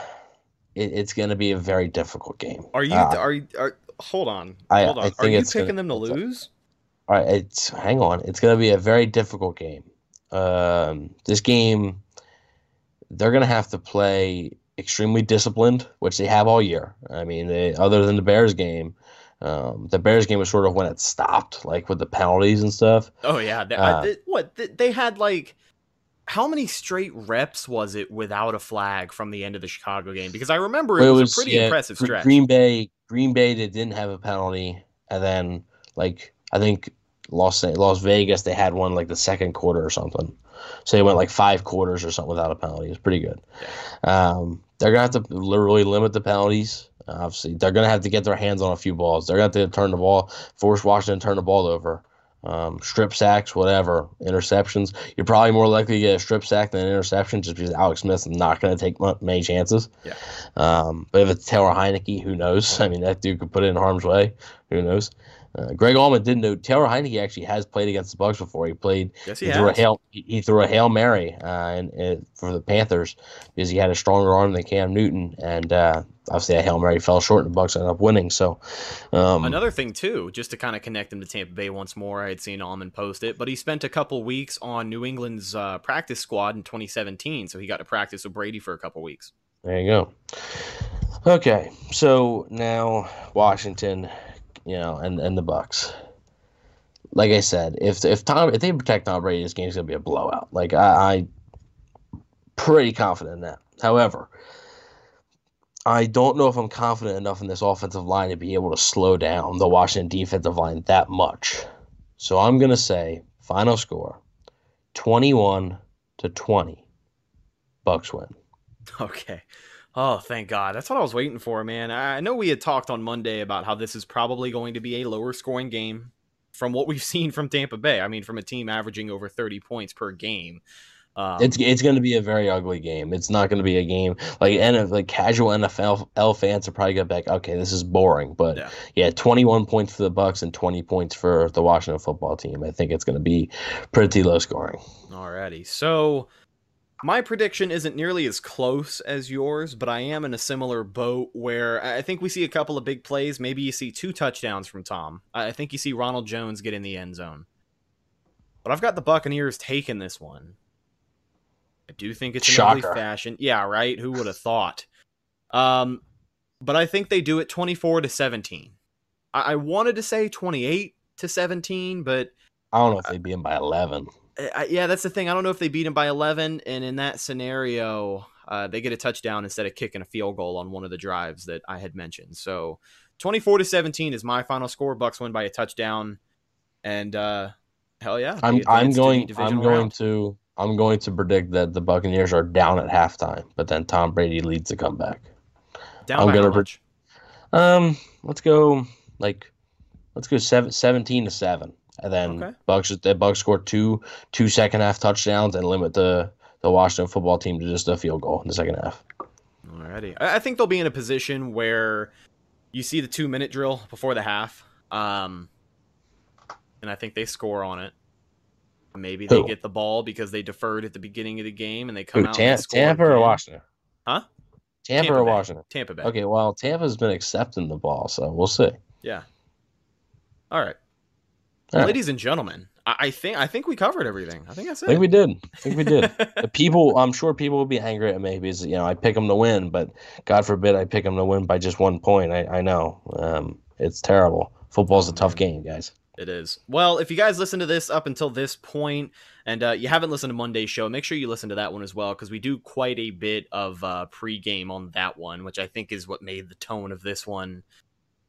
it, it's going to be a very difficult game. Are you? Uh, are you? Are, hold on. I- hold on. I are you picking gonna- them to lose? All right, it's hang on. It's going to be a very difficult game. Um, this game, they're going to have to play extremely disciplined, which they have all year. I mean, they, other than the Bears game, um, the Bears game was sort of when it stopped, like with the penalties and stuff. Oh yeah. They, Uh, they- what? They, they had like how many straight reps was it without a flag from the end of the Chicago game? Because I remember it, Well, was, a pretty yeah, impressive stretch. Green Bay, Green Bay, they didn't have a penalty, and then like I think Las Las Vegas, they had one like the second quarter or something. So they went like five quarters or something without a penalty. It's pretty good. Um, they're gonna have to literally limit the penalties. Obviously, they're gonna have to get their hands on a few balls. They're gonna have to turn the ball, force Washington to turn the ball over. Um, strip sacks, whatever, interceptions. You're probably more likely to get a strip sack than an interception just because Alex Smith's not going to take many chances. Yeah. Um, but if it's Taylor Heinicke, who knows? <laughs> I mean, that dude could put it in harm's way. Who knows? Uh, Greg Auman didn't know Taylor Heinicke actually has played against the Bucks before. He played. Yes, he he, threw a hail. He, he threw a hail mary uh, and, and for the Panthers because he had a stronger arm than Cam Newton, and uh, obviously that hail mary fell short, and the Bucks ended up winning. So, um, Another thing too, just to kind of connect him to Tampa Bay once more, I had seen Auman post it, but he spent a couple weeks on New England's uh, practice squad in 2017, so he got to practice with Brady for a couple weeks. There you go. Okay, so now Washington, you know, and and the Bucks. Like I said, if if Tom if they protect Tom Brady, this game's gonna be a blowout. Like I, I pretty confident in that. However, I don't know if I'm confident enough in this offensive line to be able to slow down the Washington defensive line that much. So I'm gonna say final score, twenty-one to twenty. Bucks win. <laughs> Okay. Oh, thank God. That's what I was waiting for, man. I know we had talked on Monday about how this is probably going to be a lower scoring game from what we've <laughs> seen from Tampa Bay. I mean, from a team averaging over 30 points per game. Um, It's it's going to be a very ugly game. It's not going to be a game like and like casual NFL L fans are probably going to be like, okay, this is boring. But Yeah. yeah, 21 points for the Bucks and 20 points for the Washington football team. I think it's going to be pretty low scoring. Alrighty. So my prediction isn't nearly as close as yours, but I am in a similar boat where I think we see a couple of big plays. Maybe you see two touchdowns from Tom. I think you see Ronald Jones get in the end zone. But I've got the Buccaneers taking this one. I do think it's an ugly fashion. Yeah, right. Who would have thought? Um, but I think they do it 24 to 17. I, I wanted to say 28 to 17, but I don't know if they'd be in by 11. I, yeah, that's the thing. I don't know if they beat him by 11, and in that scenario, uh, they get a touchdown instead of kicking a field goal on one of the drives that I had mentioned. So, 24 to 17 is my final score. Bucks win by a touchdown, and uh, hell yeah, I'm I'm going I'm going round. to I'm going to predict that the Buccaneers are down at halftime, but then Tom Brady leads the comeback. down I'm by gonna much? Um, let's go like let's go seven, 17 to 7. And then Okay. Bucks the Bucks score two two second half touchdowns and limit the the Washington football team to just a field goal in the second half. Alrighty. I I think they'll be in a position where you see the two minute drill before the half, um, and I think they score on it. Maybe they get the ball because they deferred at the beginning of the game and they come Who, out. Tam- Tampa or. Washington? Huh? Tampa, or Bay. Washington? Tampa Bay. Okay, well, Tampa's been accepting the ball, so we'll see. Yeah. All right. All right. Ladies and gentlemen, I, I think I think we covered everything. I think that's it. I think we did. I think we did. <laughs> The people, I'm sure people will be angry at me because you know I pick them to win, but God forbid I pick them to win by just one point. I, I know um, it's terrible. Football's a tough game, guys. It is. Well, if you guys listen to this up until this point, and uh, you haven't listened to Monday's show, make sure you listen to that one as well because we do quite a bit of uh, pre-game on that one, which I think is what made the tone of this one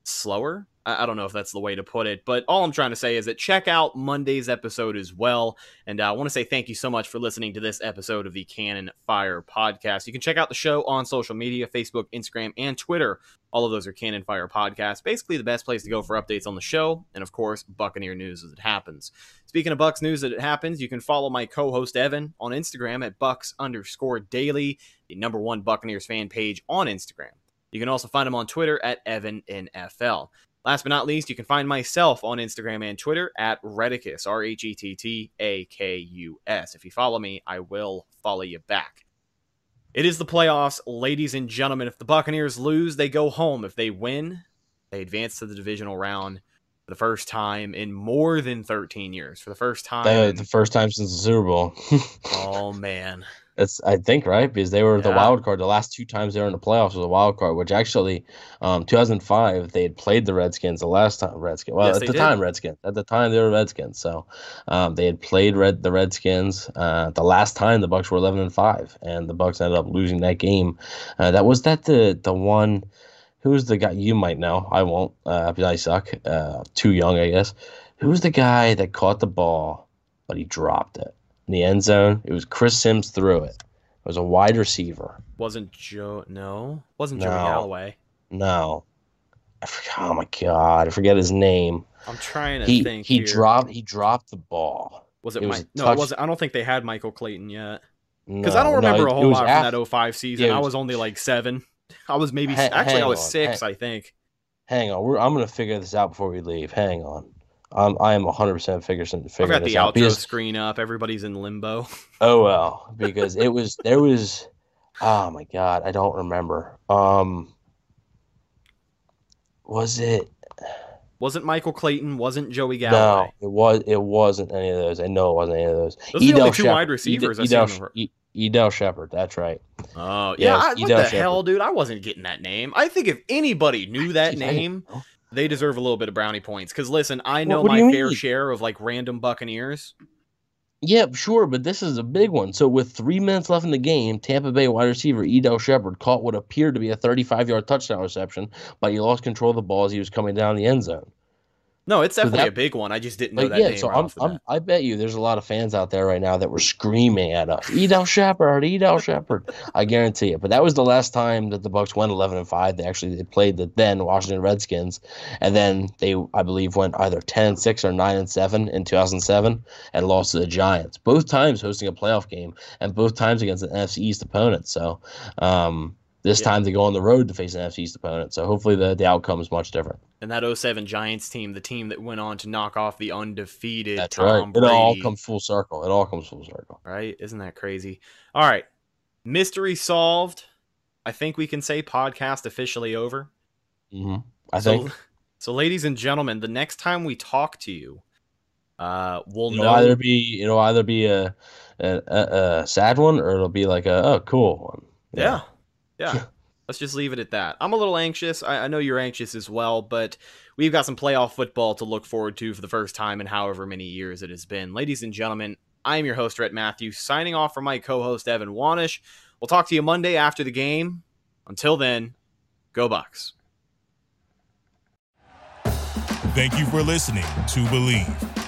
slower. I, don't know if that's the way to put it, but all I'm trying to say is that check out Monday's episode as well. And uh, I want to say thank you so much for listening to this episode of the Cannon Fire podcast. You can check out the show on social media Facebook, Instagram, and Twitter. All of those are Cannon Fire Podcast. Basically, the best place to go for updates on the show, and of course, Buccaneer news as it happens. Speaking of Bucks news as it happens, you can follow my co-host Evan on Instagram at Bucks underscore Daily, the number one Buccaneers fan page on Instagram. You can also find him on Twitter at EvanNFL. Last but not least, you can find myself on Instagram and Twitter at Rhettakus, R H E T T A K U S. If you follow me, I will follow you back. It is the playoffs, ladies and gentlemen. If the Buccaneers lose, they go home. If they win, they advance to the divisional round for the first time in more than 13 years. For the first time. The, the first time since the Super Bowl. <laughs> oh, man. That's I think right because they were the Yeah. wild card. The last two times they were in the playoffs was a wild card, which actually, um, 2005 they had played the Redskins the last time Redskins. Well, Yes, at the did. time Redskins. At the time they were Redskins, so um, they had played red the Redskins. Uh, the last time the Bucks were 11 and five, and the Bucks ended up losing that game. Uh, that was that the the one. Who's the guy you might know? I won't. Uh, because I suck. Uh, too young, I guess. Who's the guy that caught the ball, but he dropped it in the end zone? It was Chris Sims threw it. It was a wide receiver. Wasn't Joe? No, wasn't Joey No. Galloway. No, I forgot. Oh my god, I forget his name. I'm trying to He think. he here. dropped he dropped the ball. Was it, it was Mike? No, it wasn't. I don't think they had Michael Clayton yet. Because Because I don't remember a whole lot from that 05 season. Yeah, it I was- was only like seven. I was maybe Ha- actually I was on, six. hang- I think. Hang on, we're, I'm gonna figure this out before we leave. Hang on. Um, I am 100 percent figuring I've figuring got this the out outro because screen up. Everybody's in limbo. <laughs> oh well because it was there was oh my god I don't remember um was it Wasn't Michael Clayton? Wasn't Joey no it was it wasn't any of those I know it wasn't any of those Those are the only Edell two wide receivers I Ed- see on Edell, E- Edell Shepherd that's right Oh Yeah, yeah. I, what Edell the Shepherd. hell, dude? I wasn't getting that name. I think if anybody knew that I name, know. They deserve a little bit of brownie points. Because listen, I know what my fair mean? share of like random Buccaneers. Yeah, sure, but this is a big one. So with three minutes left in the game, Tampa Bay wide receiver Edell Shepherd caught what appeared to be a 35-yard touchdown reception, but he lost control of the ball as he was coming down the end zone. No, it's So definitely that- a big one. I just didn't know Like, that yeah, so right I'm, I'm. I bet you there's a lot of fans out there right now that were screaming at us, Edell Shepherd, Edell Shepherd. I guarantee it. But that was the last time that the Bucks went 11 and five. They actually they played the then Washington Redskins, and then they I believe went either 10 and six or nine and seven in 2007 and lost to the Giants. Both times hosting a playoff game, and both times against an NFC East opponent. So. Um, this Yeah. time they go on the road to face an NFC East opponent. So hopefully the, the outcome is much different. And that 07 Giants team, the team that went on to knock off the undefeated That's Tom right. Brady. It all comes full circle. It all comes full circle. right? Isn't that crazy? All right. Mystery solved. I think we can say podcast officially over. hmm I so, think <laughs> so, ladies and gentlemen, the next time we talk to you, uh, we'll it'll know. either be it'll either be a a, a, a sad one or it'll be like a oh cool one. Yeah. Yeah. Let's just leave it at that. I'm a little anxious. I, I know you're anxious as well, but we've got some playoff football to look forward to for the first time in however many years it has been. Ladies and gentlemen, I'm your host, Rhett Matthew, signing off from my co host, Evan Wanish. We'll talk to you Monday after the game. Until then, go Bucks. Thank you for listening to Bleav.